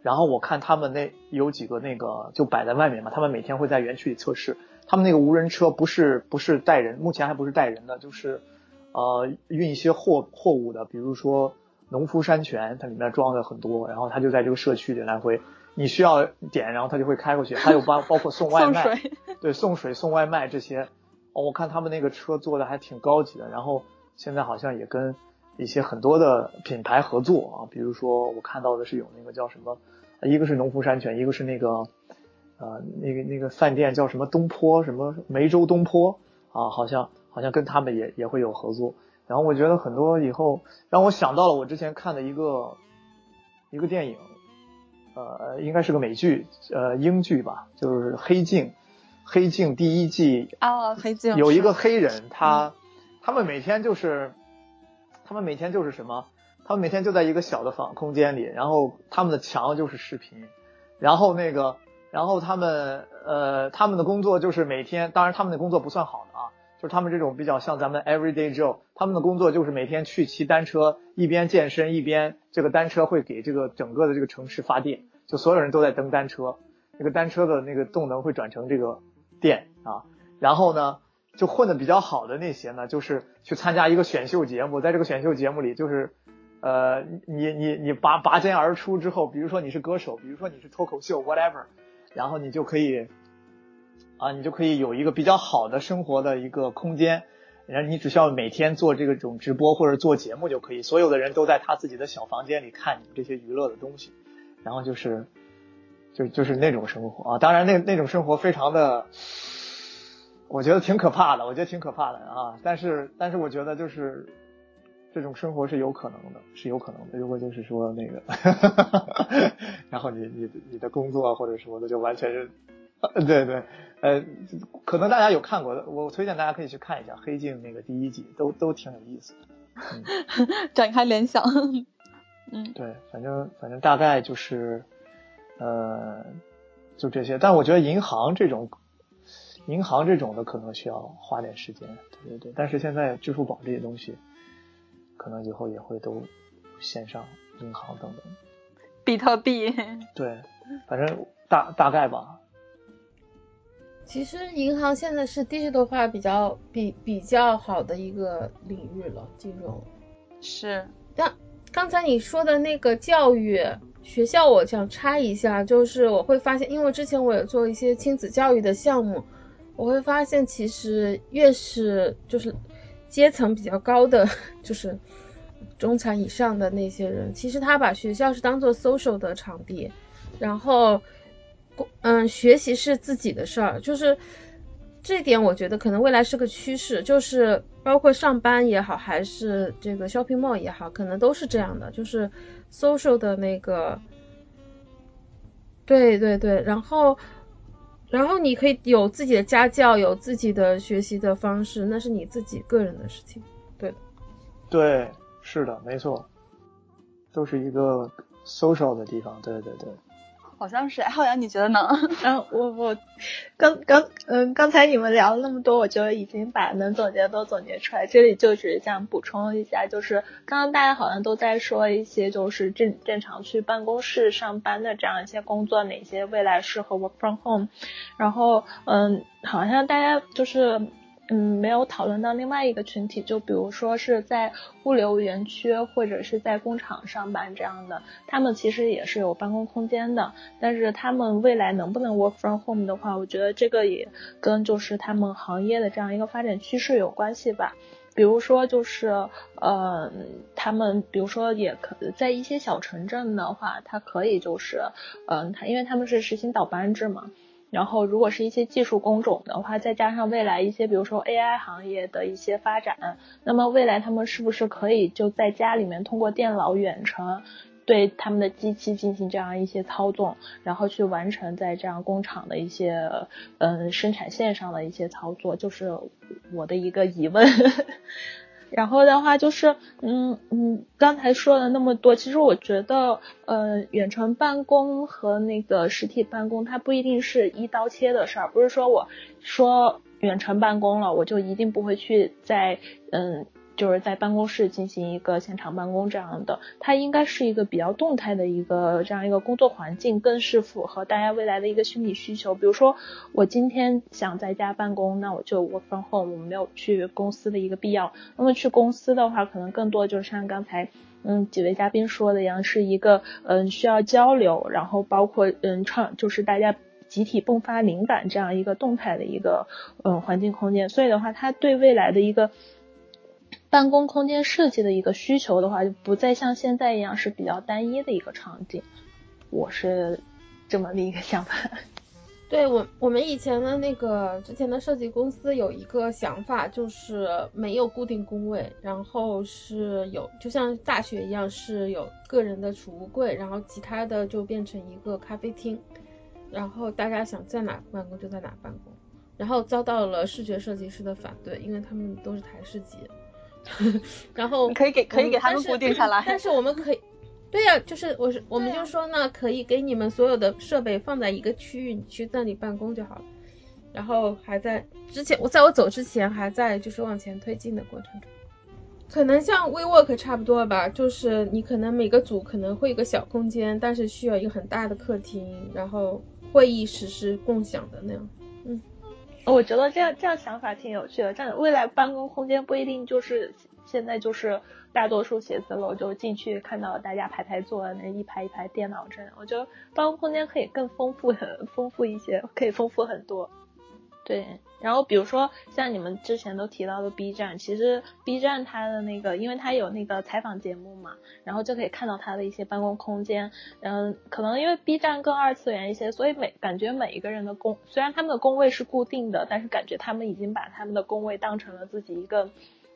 然后我看他们那有几个那个就摆在外面嘛，他们每天会在园区里测试。他们那个无人车不是不是带人，目前还不是带人的，就是呃运一些货货物的，比如说农夫山泉，它里面装的很多，然后它就在这个社区里来回。你需要点，然后他就会开过去。还有包包括送外卖，<laughs> 对，送水、送外卖这些。哦，我看他们那个车做的还挺高级的。然后现在好像也跟一些很多的品牌合作啊，比如说我看到的是有那个叫什么，一个是农夫山泉，一个是那个呃那个那个饭店叫什么东坡什么梅州东坡啊，好像好像跟他们也也会有合作。然后我觉得很多以后让我想到了我之前看的一个一个电影。呃，应该是个美剧，呃，英剧吧，就是《黑镜》。《黑镜》第一季啊，《黑镜》有一个黑人，他他们每天就是他们每天就是什么？他们每天就在一个小的房空间里，然后他们的墙就是视频，然后那个，然后他们呃，他们的工作就是每天，当然他们的工作不算好就是他们这种比较像咱们 everyday Joe，他们的工作就是每天去骑单车，一边健身一边这个单车会给这个整个的这个城市发电。就所有人都在蹬单车，那个单车的那个动能会转成这个电啊，然后呢，就混的比较好的那些呢，就是去参加一个选秀节目，在这个选秀节目里，就是呃，你你你拔拔尖而出之后，比如说你是歌手，比如说你是脱口秀，whatever，然后你就可以啊，你就可以有一个比较好的生活的一个空间，然后你只需要每天做这个种直播或者做节目就可以，所有的人都在他自己的小房间里看你们这些娱乐的东西。然后就是，就就是那种生活啊，当然那那种生活非常的，我觉得挺可怕的，我觉得挺可怕的啊。但是但是我觉得就是这种生活是有可能的，是有可能的。如果就是说那个，<laughs> 然后你你你的工作或者什么的就完全是，<laughs> 对对，呃，可能大家有看过，我推荐大家可以去看一下《黑镜》那个第一季，都都挺有意思的，<laughs> 展开联想。嗯，对，反正反正大概就是，呃，就这些。但我觉得银行这种，银行这种的可能需要花点时间，对对对。但是现在支付宝这些东西，可能以后也会都线上银行等等。比特币。对，反正大大概吧。其实银行现在是 digital 化比较比比较好的一个领域了，金融。是。但。刚才你说的那个教育学校，我想插一下，就是我会发现，因为之前我有做一些亲子教育的项目，我会发现其实越是就是阶层比较高的，就是中产以上的那些人，其实他把学校是当做 social 的场地，然后，嗯，学习是自己的事儿，就是。这点我觉得可能未来是个趋势，就是包括上班也好，还是这个 shopping mall 也好，可能都是这样的，就是 social 的那个，对对对，然后，然后你可以有自己的家教，有自己的学习的方式，那是你自己个人的事情，对，对，是的，没错，都是一个 social 的地方，对对对。好像是，浩洋，你觉得呢？<laughs> 嗯，我我刚刚嗯，刚才你们聊了那么多，我就已经把能总结都总结出来。这里就只是想补充一下，就是刚刚大家好像都在说一些，就是正正常去办公室上班的这样一些工作，哪些未来适合 work from home。然后嗯，好像大家就是。嗯，没有讨论到另外一个群体，就比如说是在物流园区或者是在工厂上班这样的，他们其实也是有办公空间的，但是他们未来能不能 work from home 的话，我觉得这个也跟就是他们行业的这样一个发展趋势有关系吧。比如说就是呃，他们比如说也可在一些小城镇的话，它可以就是嗯，他因为他们是实行倒班制嘛。然后，如果是一些技术工种的话，再加上未来一些，比如说 AI 行业的一些发展，那么未来他们是不是可以就在家里面通过电脑远程对他们的机器进行这样一些操纵，然后去完成在这样工厂的一些嗯生产线上的一些操作，就是我的一个疑问。然后的话就是，嗯嗯，刚才说了那么多，其实我觉得，呃，远程办公和那个实体办公，它不一定是一刀切的事儿，不是说我说远程办公了，我就一定不会去在，嗯。就是在办公室进行一个现场办公这样的，它应该是一个比较动态的一个这样一个工作环境，更是符合大家未来的一个心理需求。比如说，我今天想在家办公，那我就 work from home，我没有去公司的一个必要。那么去公司的话，可能更多就是像刚才嗯几位嘉宾说的一样，是一个嗯需要交流，然后包括嗯创就是大家集体迸发灵感这样一个动态的一个嗯环境空间。所以的话，它对未来的一个。办公空间设计的一个需求的话，就不再像现在一样是比较单一的一个场景，我是这么的一个想法。<laughs> 对我，我们以前的那个之前的设计公司有一个想法，就是没有固定工位，然后是有，就像大学一样，是有个人的储物柜，然后其他的就变成一个咖啡厅，然后大家想在哪办公就在哪办公，然后遭到了视觉设计师的反对，因为他们都是台式机，<laughs> 然后你可以给可以给他们固定下来，但是我们可以。对呀，就是我是我们就说呢，可以给你们所有的设备放在一个区域，你去那里办公就好了。然后还在之前，我在我走之前还在就是往前推进的过程中，可能像 WeWork 差不多吧，就是你可能每个组可能会有个小空间，但是需要一个很大的客厅，然后会议室是共享的那样。我觉得这样这样想法挺有趣的，这样未来办公空间不一定就是现在就是。大多数写字楼就进去看到大家排排坐，那一排一排电脑这样，我觉得办公空间可以更丰富、很丰富一些，可以丰富很多。对，然后比如说像你们之前都提到的 B 站，其实 B 站它的那个，因为它有那个采访节目嘛，然后就可以看到它的一些办公空间。嗯，可能因为 B 站更二次元一些，所以每感觉每一个人的工，虽然他们的工位是固定的，但是感觉他们已经把他们的工位当成了自己一个。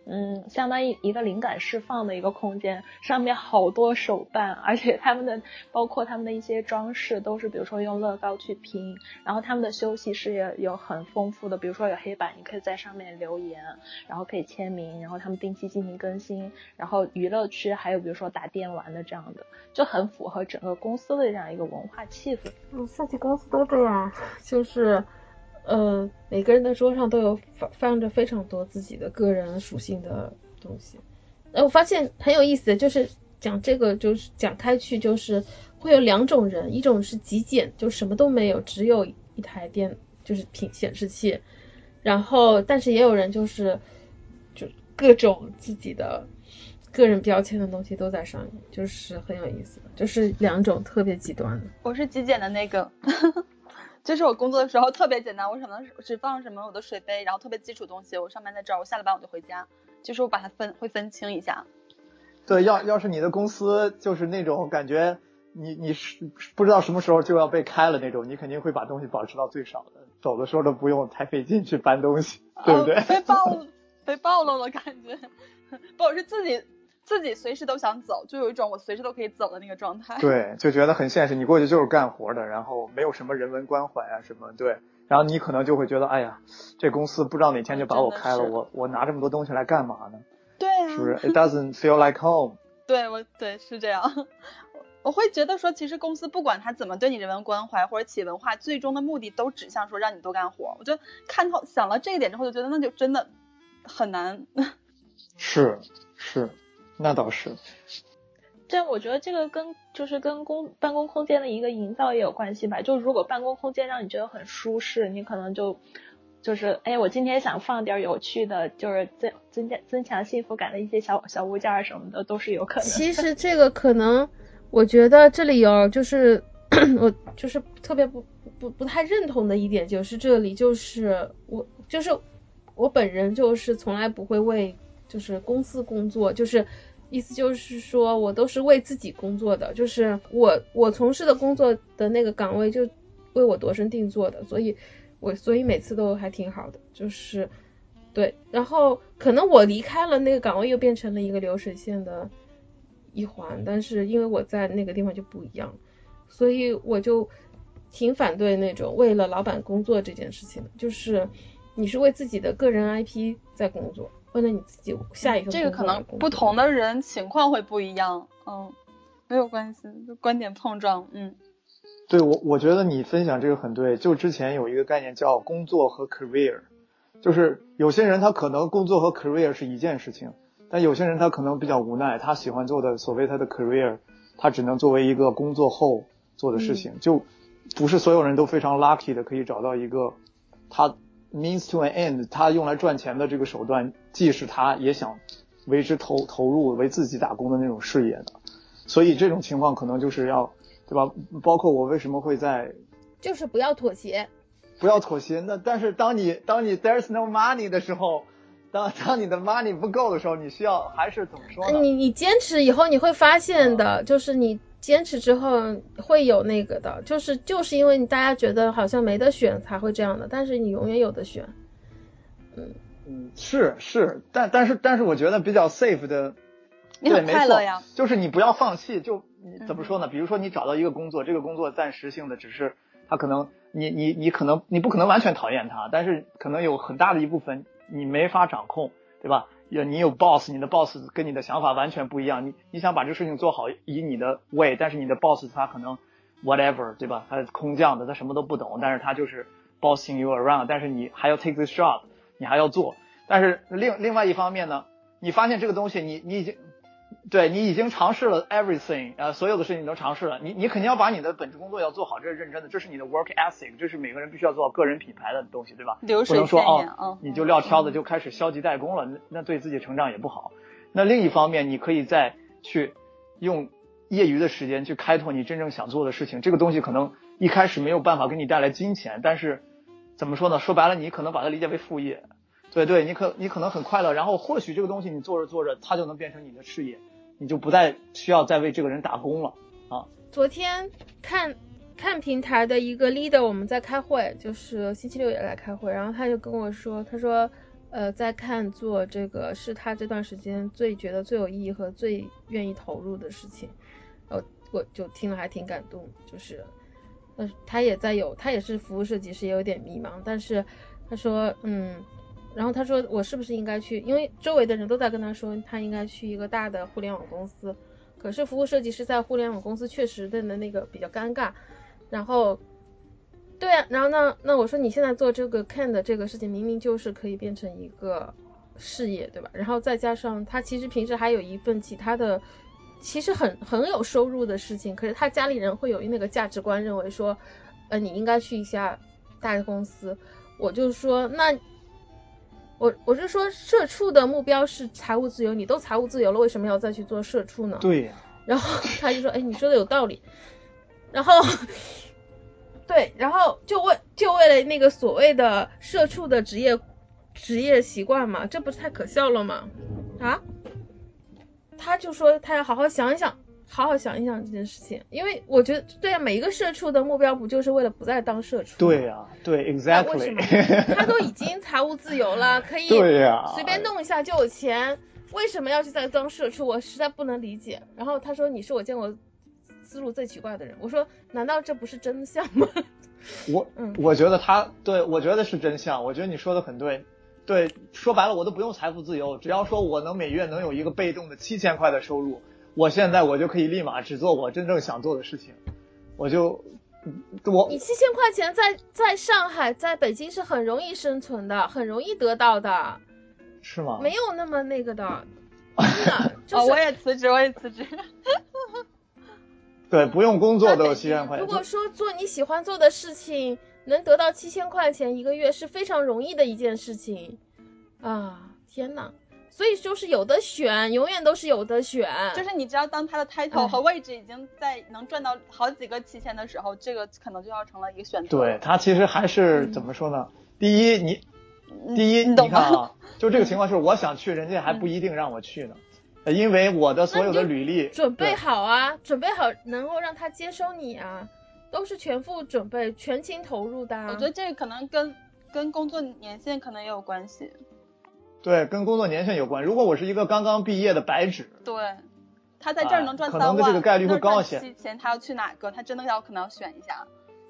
嗯，相当于一个灵感释放的一个空间，上面好多手办，而且他们的包括他们的一些装饰都是，比如说用乐高去拼，然后他们的休息室也有很丰富的，比如说有黑板，你可以在上面留言，然后可以签名，然后他们定期进行更新，然后娱乐区还有比如说打电玩的这样的，就很符合整个公司的这样一个文化气氛。嗯，设计公司都这样，就是。呃，每个人的桌上都有放放着非常多自己的个人属性的东西。呃，我发现很有意思，就是讲这个，就是讲开去，就是会有两种人，一种是极简，就什么都没有，只有一台电，就是屏显示器。然后，但是也有人就是就各种自己的个人标签的东西都在上面，就是很有意思，就是两种特别极端的。我是极简的那个。就是我工作的时候特别简单，我可能只放什么我的水杯，然后特别基础东西，我上班在这儿，我下了班我就回家，就是我把它分会分清一下。对，要要是你的公司就是那种感觉，你你是不知道什么时候就要被开了那种，你肯定会把东西保持到最少的，走的时候都不用太费劲去搬东西，对不对？被暴被暴露了感觉，<laughs> 不，我是自己。自己随时都想走，就有一种我随时都可以走的那个状态。对，就觉得很现实。你过去就是干活的，然后没有什么人文关怀啊什么。对，然后你可能就会觉得，哎呀，这公司不知道哪天就把我开了，我我拿这么多东西来干嘛呢？对啊，是不是？It doesn't feel like home。<laughs> 对，我对是这样。我会觉得说，其实公司不管他怎么对你人文关怀或者企业文化，最终的目的都指向说让你多干活。我就看透想了这一点之后，就觉得那就真的很难。是 <laughs> 是。那倒是，这我觉得这个跟就是跟公办公空间的一个营造也有关系吧。就如果办公空间让你觉得很舒适，你可能就就是哎，我今天想放点有趣的，就是增增加增强幸福感的一些小小物件什么的，都是有可能。其实这个可能，我觉得这里有就是 <coughs> 我就是特别不不不太认同的一点，就是这里就是我就是我本人就是从来不会为。就是公司工作，就是意思就是说我都是为自己工作的，就是我我从事的工作的那个岗位就为我度身定做的，所以我所以每次都还挺好的，就是对。然后可能我离开了那个岗位，又变成了一个流水线的一环，但是因为我在那个地方就不一样，所以我就挺反对那种为了老板工作这件事情的，就是你是为自己的个人 IP 在工作。为了你自己下一个，这个可能不同的人情况会不一样，嗯，没有关系，观点碰撞，嗯，对我我觉得你分享这个很对，就之前有一个概念叫工作和 career，就是有些人他可能工作和 career 是一件事情，但有些人他可能比较无奈，他喜欢做的所谓他的 career，他只能作为一个工作后做的事情，就不是所有人都非常 lucky 的可以找到一个他。Means to an end，他用来赚钱的这个手段，既是他也想为之投投入、为自己打工的那种事业的，所以这种情况可能就是要，对吧？包括我为什么会在，就是不要妥协，不要妥协。那但是当你当你 there's no money 的时候，当当你的 money 不够的时候，你需要还是怎么说？你你坚持以后你会发现的，就是你坚持之后会有那个的，就是就是因为你大家觉得好像没得选才会这样的，但是你永远有的选。嗯嗯，是是，但但是但是我觉得比较 safe 的，你很快乐呀，就是你不要放弃，就你怎么说呢？比如说你找到一个工作，这个工作暂时性的，只是他可能你你你可能你不可能完全讨厌他，但是可能有很大的一部分你没法掌控，对吧？有你有 boss，你的 boss 跟你的想法完全不一样，你你想把这个事情做好，以你的 way，但是你的 boss 他可能 whatever，对吧？他空降的，他什么都不懂，但是他就是 bossing you around，但是你还要 take this job。你还要做，但是另另外一方面呢，你发现这个东西，你你已经，对你已经尝试了 everything，呃，所有的事情你都尝试了，你你肯定要把你的本职工作要做好，这是认真的，这是你的 work ethic，这是每个人必须要做个人品牌的东西，对吧？不能说哦，你就撂挑子就开始消极怠工了，那那对自己成长也不好。那另一方面，你可以再去用业余的时间去开拓你真正想做的事情，这个东西可能一开始没有办法给你带来金钱，但是。怎么说呢？说白了，你可能把它理解为副业，对对，你可你可能很快乐，然后或许这个东西你做着做着，它就能变成你的事业，你就不再需要再为这个人打工了啊。昨天看看平台的一个 leader，我们在开会，就是星期六也来开会，然后他就跟我说，他说，呃，在看做这个是他这段时间最觉得最有意义和最愿意投入的事情，呃，我就听了还挺感动，就是。呃，他也在有，他也是服务设计师，也有点迷茫。但是他说，嗯，然后他说，我是不是应该去？因为周围的人都在跟他说，他应该去一个大的互联网公司。可是服务设计师在互联网公司确实的那个比较尴尬。然后，对啊，然后那那我说，你现在做这个 can 的这个事情，明明就是可以变成一个事业，对吧？然后再加上他其实平时还有一份其他的。其实很很有收入的事情，可是他家里人会有那个价值观，认为说，呃，你应该去一下大公司。我就说，那我我是说，社畜的目标是财务自由，你都财务自由了，为什么要再去做社畜呢？对呀。<laughs> 然后他就说，哎，你说的有道理。然后，对，然后就为就为了那个所谓的社畜的职业职业习惯嘛，这不是太可笑了吗？啊？他就说他要好好想一想，好好想一想这件事情，因为我觉得对啊，每一个社畜的目标不就是为了不再当社畜？对呀，对，exactly。为什么？他都已经财务自由了，可以对呀，随便弄一下就有钱，为什么要去再当社畜？我实在不能理解。然后他说你是我见过思路最奇怪的人。我说难道这不是真相吗？<laughs> 我我觉得他对我觉得是真相，我觉得你说的很对。对，说白了，我都不用财富自由，只要说我能每月能有一个被动的七千块的收入，我现在我就可以立马只做我真正想做的事情，我就我你七千块钱在在上海，在北京是很容易生存的，很容易得到的，是吗？没有那么那个的，<laughs> 真的，就是我也辞职，我也辞职，<laughs> 对，不用工作都有七千块钱。如果说做你喜欢做的事情。能得到七千块钱一个月是非常容易的一件事情，啊天哪！所以就是有的选，永远都是有的选。就是你知道，当他的 title 和位置已经在能赚到好几个七千的时候，这个可能就要成了一个选择。对他其实还是怎么说呢？第一，你第一，你看啊，就这个情况是，<laughs> 我想去，人家还不一定让我去呢，因为我的所有的履历准备好啊，准备好能够让他接收你啊。都是全副准备、全情投入的。我觉得这个可能跟跟工作年限可能也有关系。对，跟工作年限有关。如果我是一个刚刚毕业的白纸，对，他在这儿能赚三万，可能这个概率会高一些。七千，他要去哪个？他真的要可能要选一下。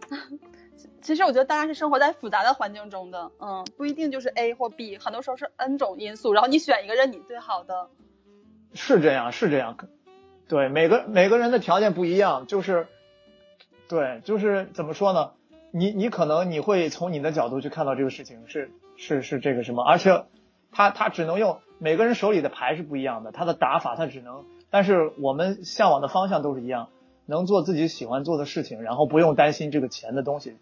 <laughs> 其实我觉得大家是生活在复杂的环境中的，嗯，不一定就是 A 或 B，很多时候是 N 种因素，然后你选一个认你最好的。是这样，是这样。对，每个每个人的条件不一样，就是。对，就是怎么说呢？你你可能你会从你的角度去看到这个事情是是是这个什么，而且他他只能用每个人手里的牌是不一样的，他的打法他只能，但是我们向往的方向都是一样，能做自己喜欢做的事情，然后不用担心这个钱的东西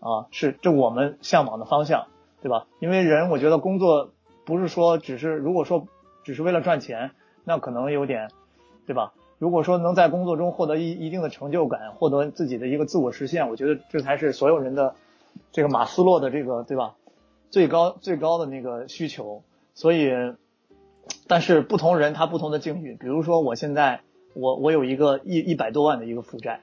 啊，是这我们向往的方向，对吧？因为人我觉得工作不是说只是如果说只是为了赚钱，那可能有点，对吧？如果说能在工作中获得一一定的成就感，获得自己的一个自我实现，我觉得这才是所有人的这个马斯洛的这个对吧？最高最高的那个需求。所以，但是不同人他不同的境遇。比如说我现在我我有一个一一百多万的一个负债，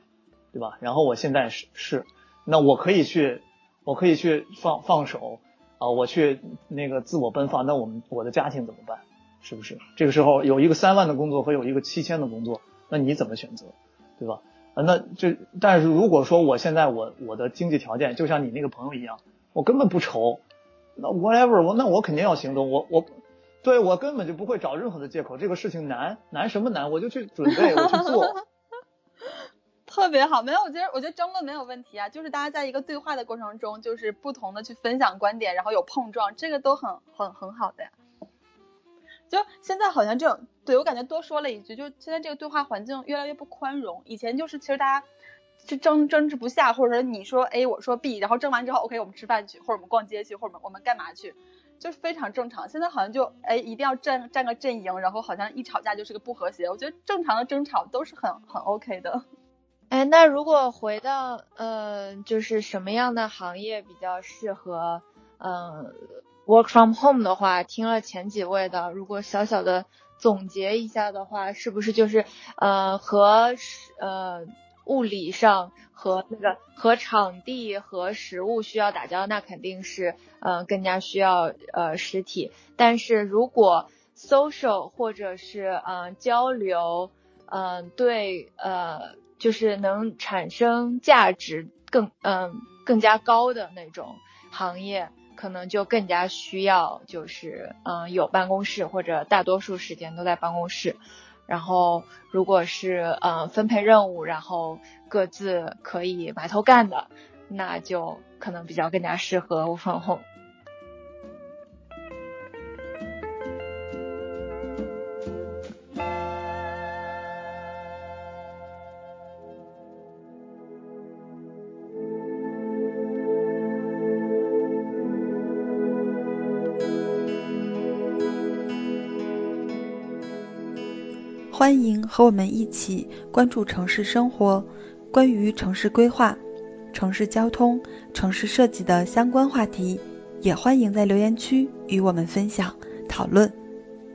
对吧？然后我现在是是，那我可以去，我可以去放放手啊，我去那个自我奔放。那我们我的家庭怎么办？是不是？这个时候有一个三万的工作和有一个七千的工作，那你怎么选择，对吧？啊，那这但是如果说我现在我我的经济条件就像你那个朋友一样，我根本不愁，那 whatever 我那我肯定要行动，我我。对我根本就不会找任何的借口，这个事情难难什么难，我就去准备，我去做，<laughs> 特别好。没有，我觉得我觉得争论没有问题啊，就是大家在一个对话的过程中，就是不同的去分享观点，然后有碰撞，这个都很很很好的呀。就现在好像这种，对我感觉多说了一句，就现在这个对话环境越来越不宽容。以前就是其实大家是争争执不下，或者说你说 A 我说 B，然后争完之后 OK 我们吃饭去，或者我们逛街去，或者我们干嘛去。就是非常正常，现在好像就哎一定要站站个阵营，然后好像一吵架就是个不和谐。我觉得正常的争吵都是很很 OK 的。<laughs> 哎，那如果回到呃，就是什么样的行业比较适合嗯 work from home 的话，听了前几位的，如果小小的总结一下的话，是不是就是呃和呃。物理上和那个和场地和食物需要打交道，那肯定是呃更加需要呃实体。但是如果 social 或者是嗯交流，嗯对呃就是能产生价值更嗯更加高的那种行业，可能就更加需要就是嗯有办公室或者大多数时间都在办公室。然后，如果是呃分配任务，然后各自可以埋头干的，那就可能比较更加适合 work from home。欢迎和我们一起关注城市生活，关于城市规划、城市交通、城市设计的相关话题，也欢迎在留言区与我们分享讨论。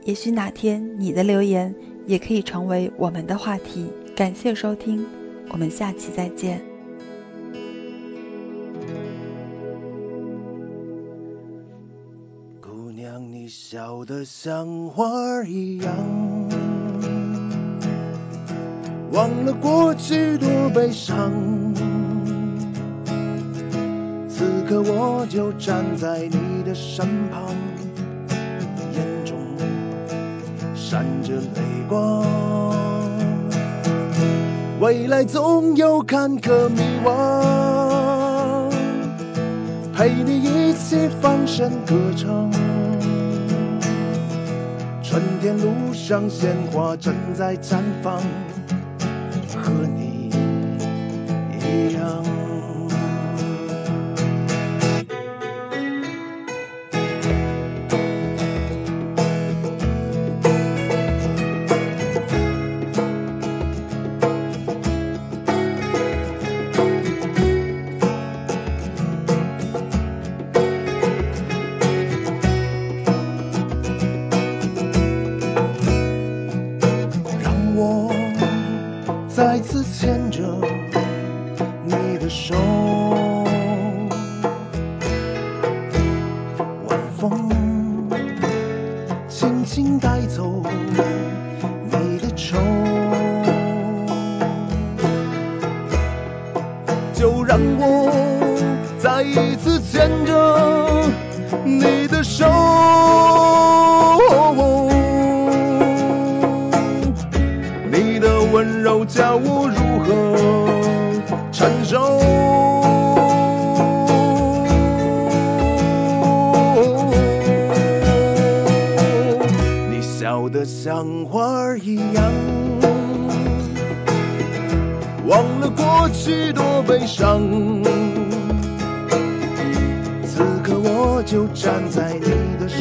也许哪天你的留言也可以成为我们的话题。感谢收听，我们下期再见。姑娘，你笑得像花儿一样。忘了过去多悲伤，此刻我就站在你的身旁，眼中闪着泪光。未来总有坎坷迷惘，陪你一起放声歌唱。春天路上鲜花正在绽放。一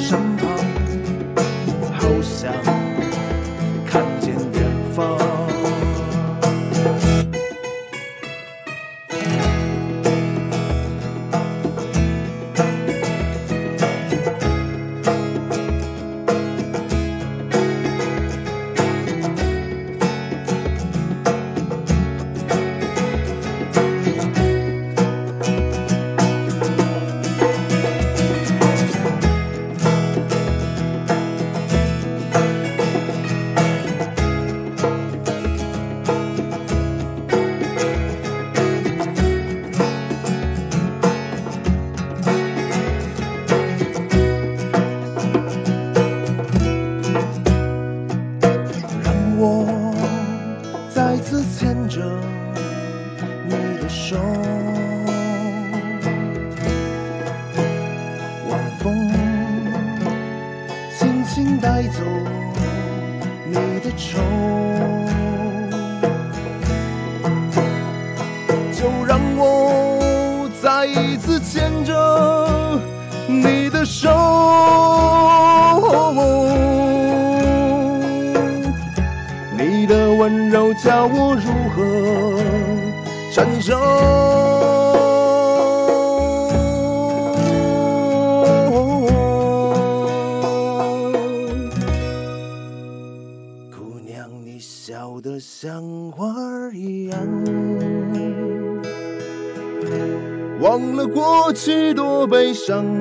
身旁，好想。多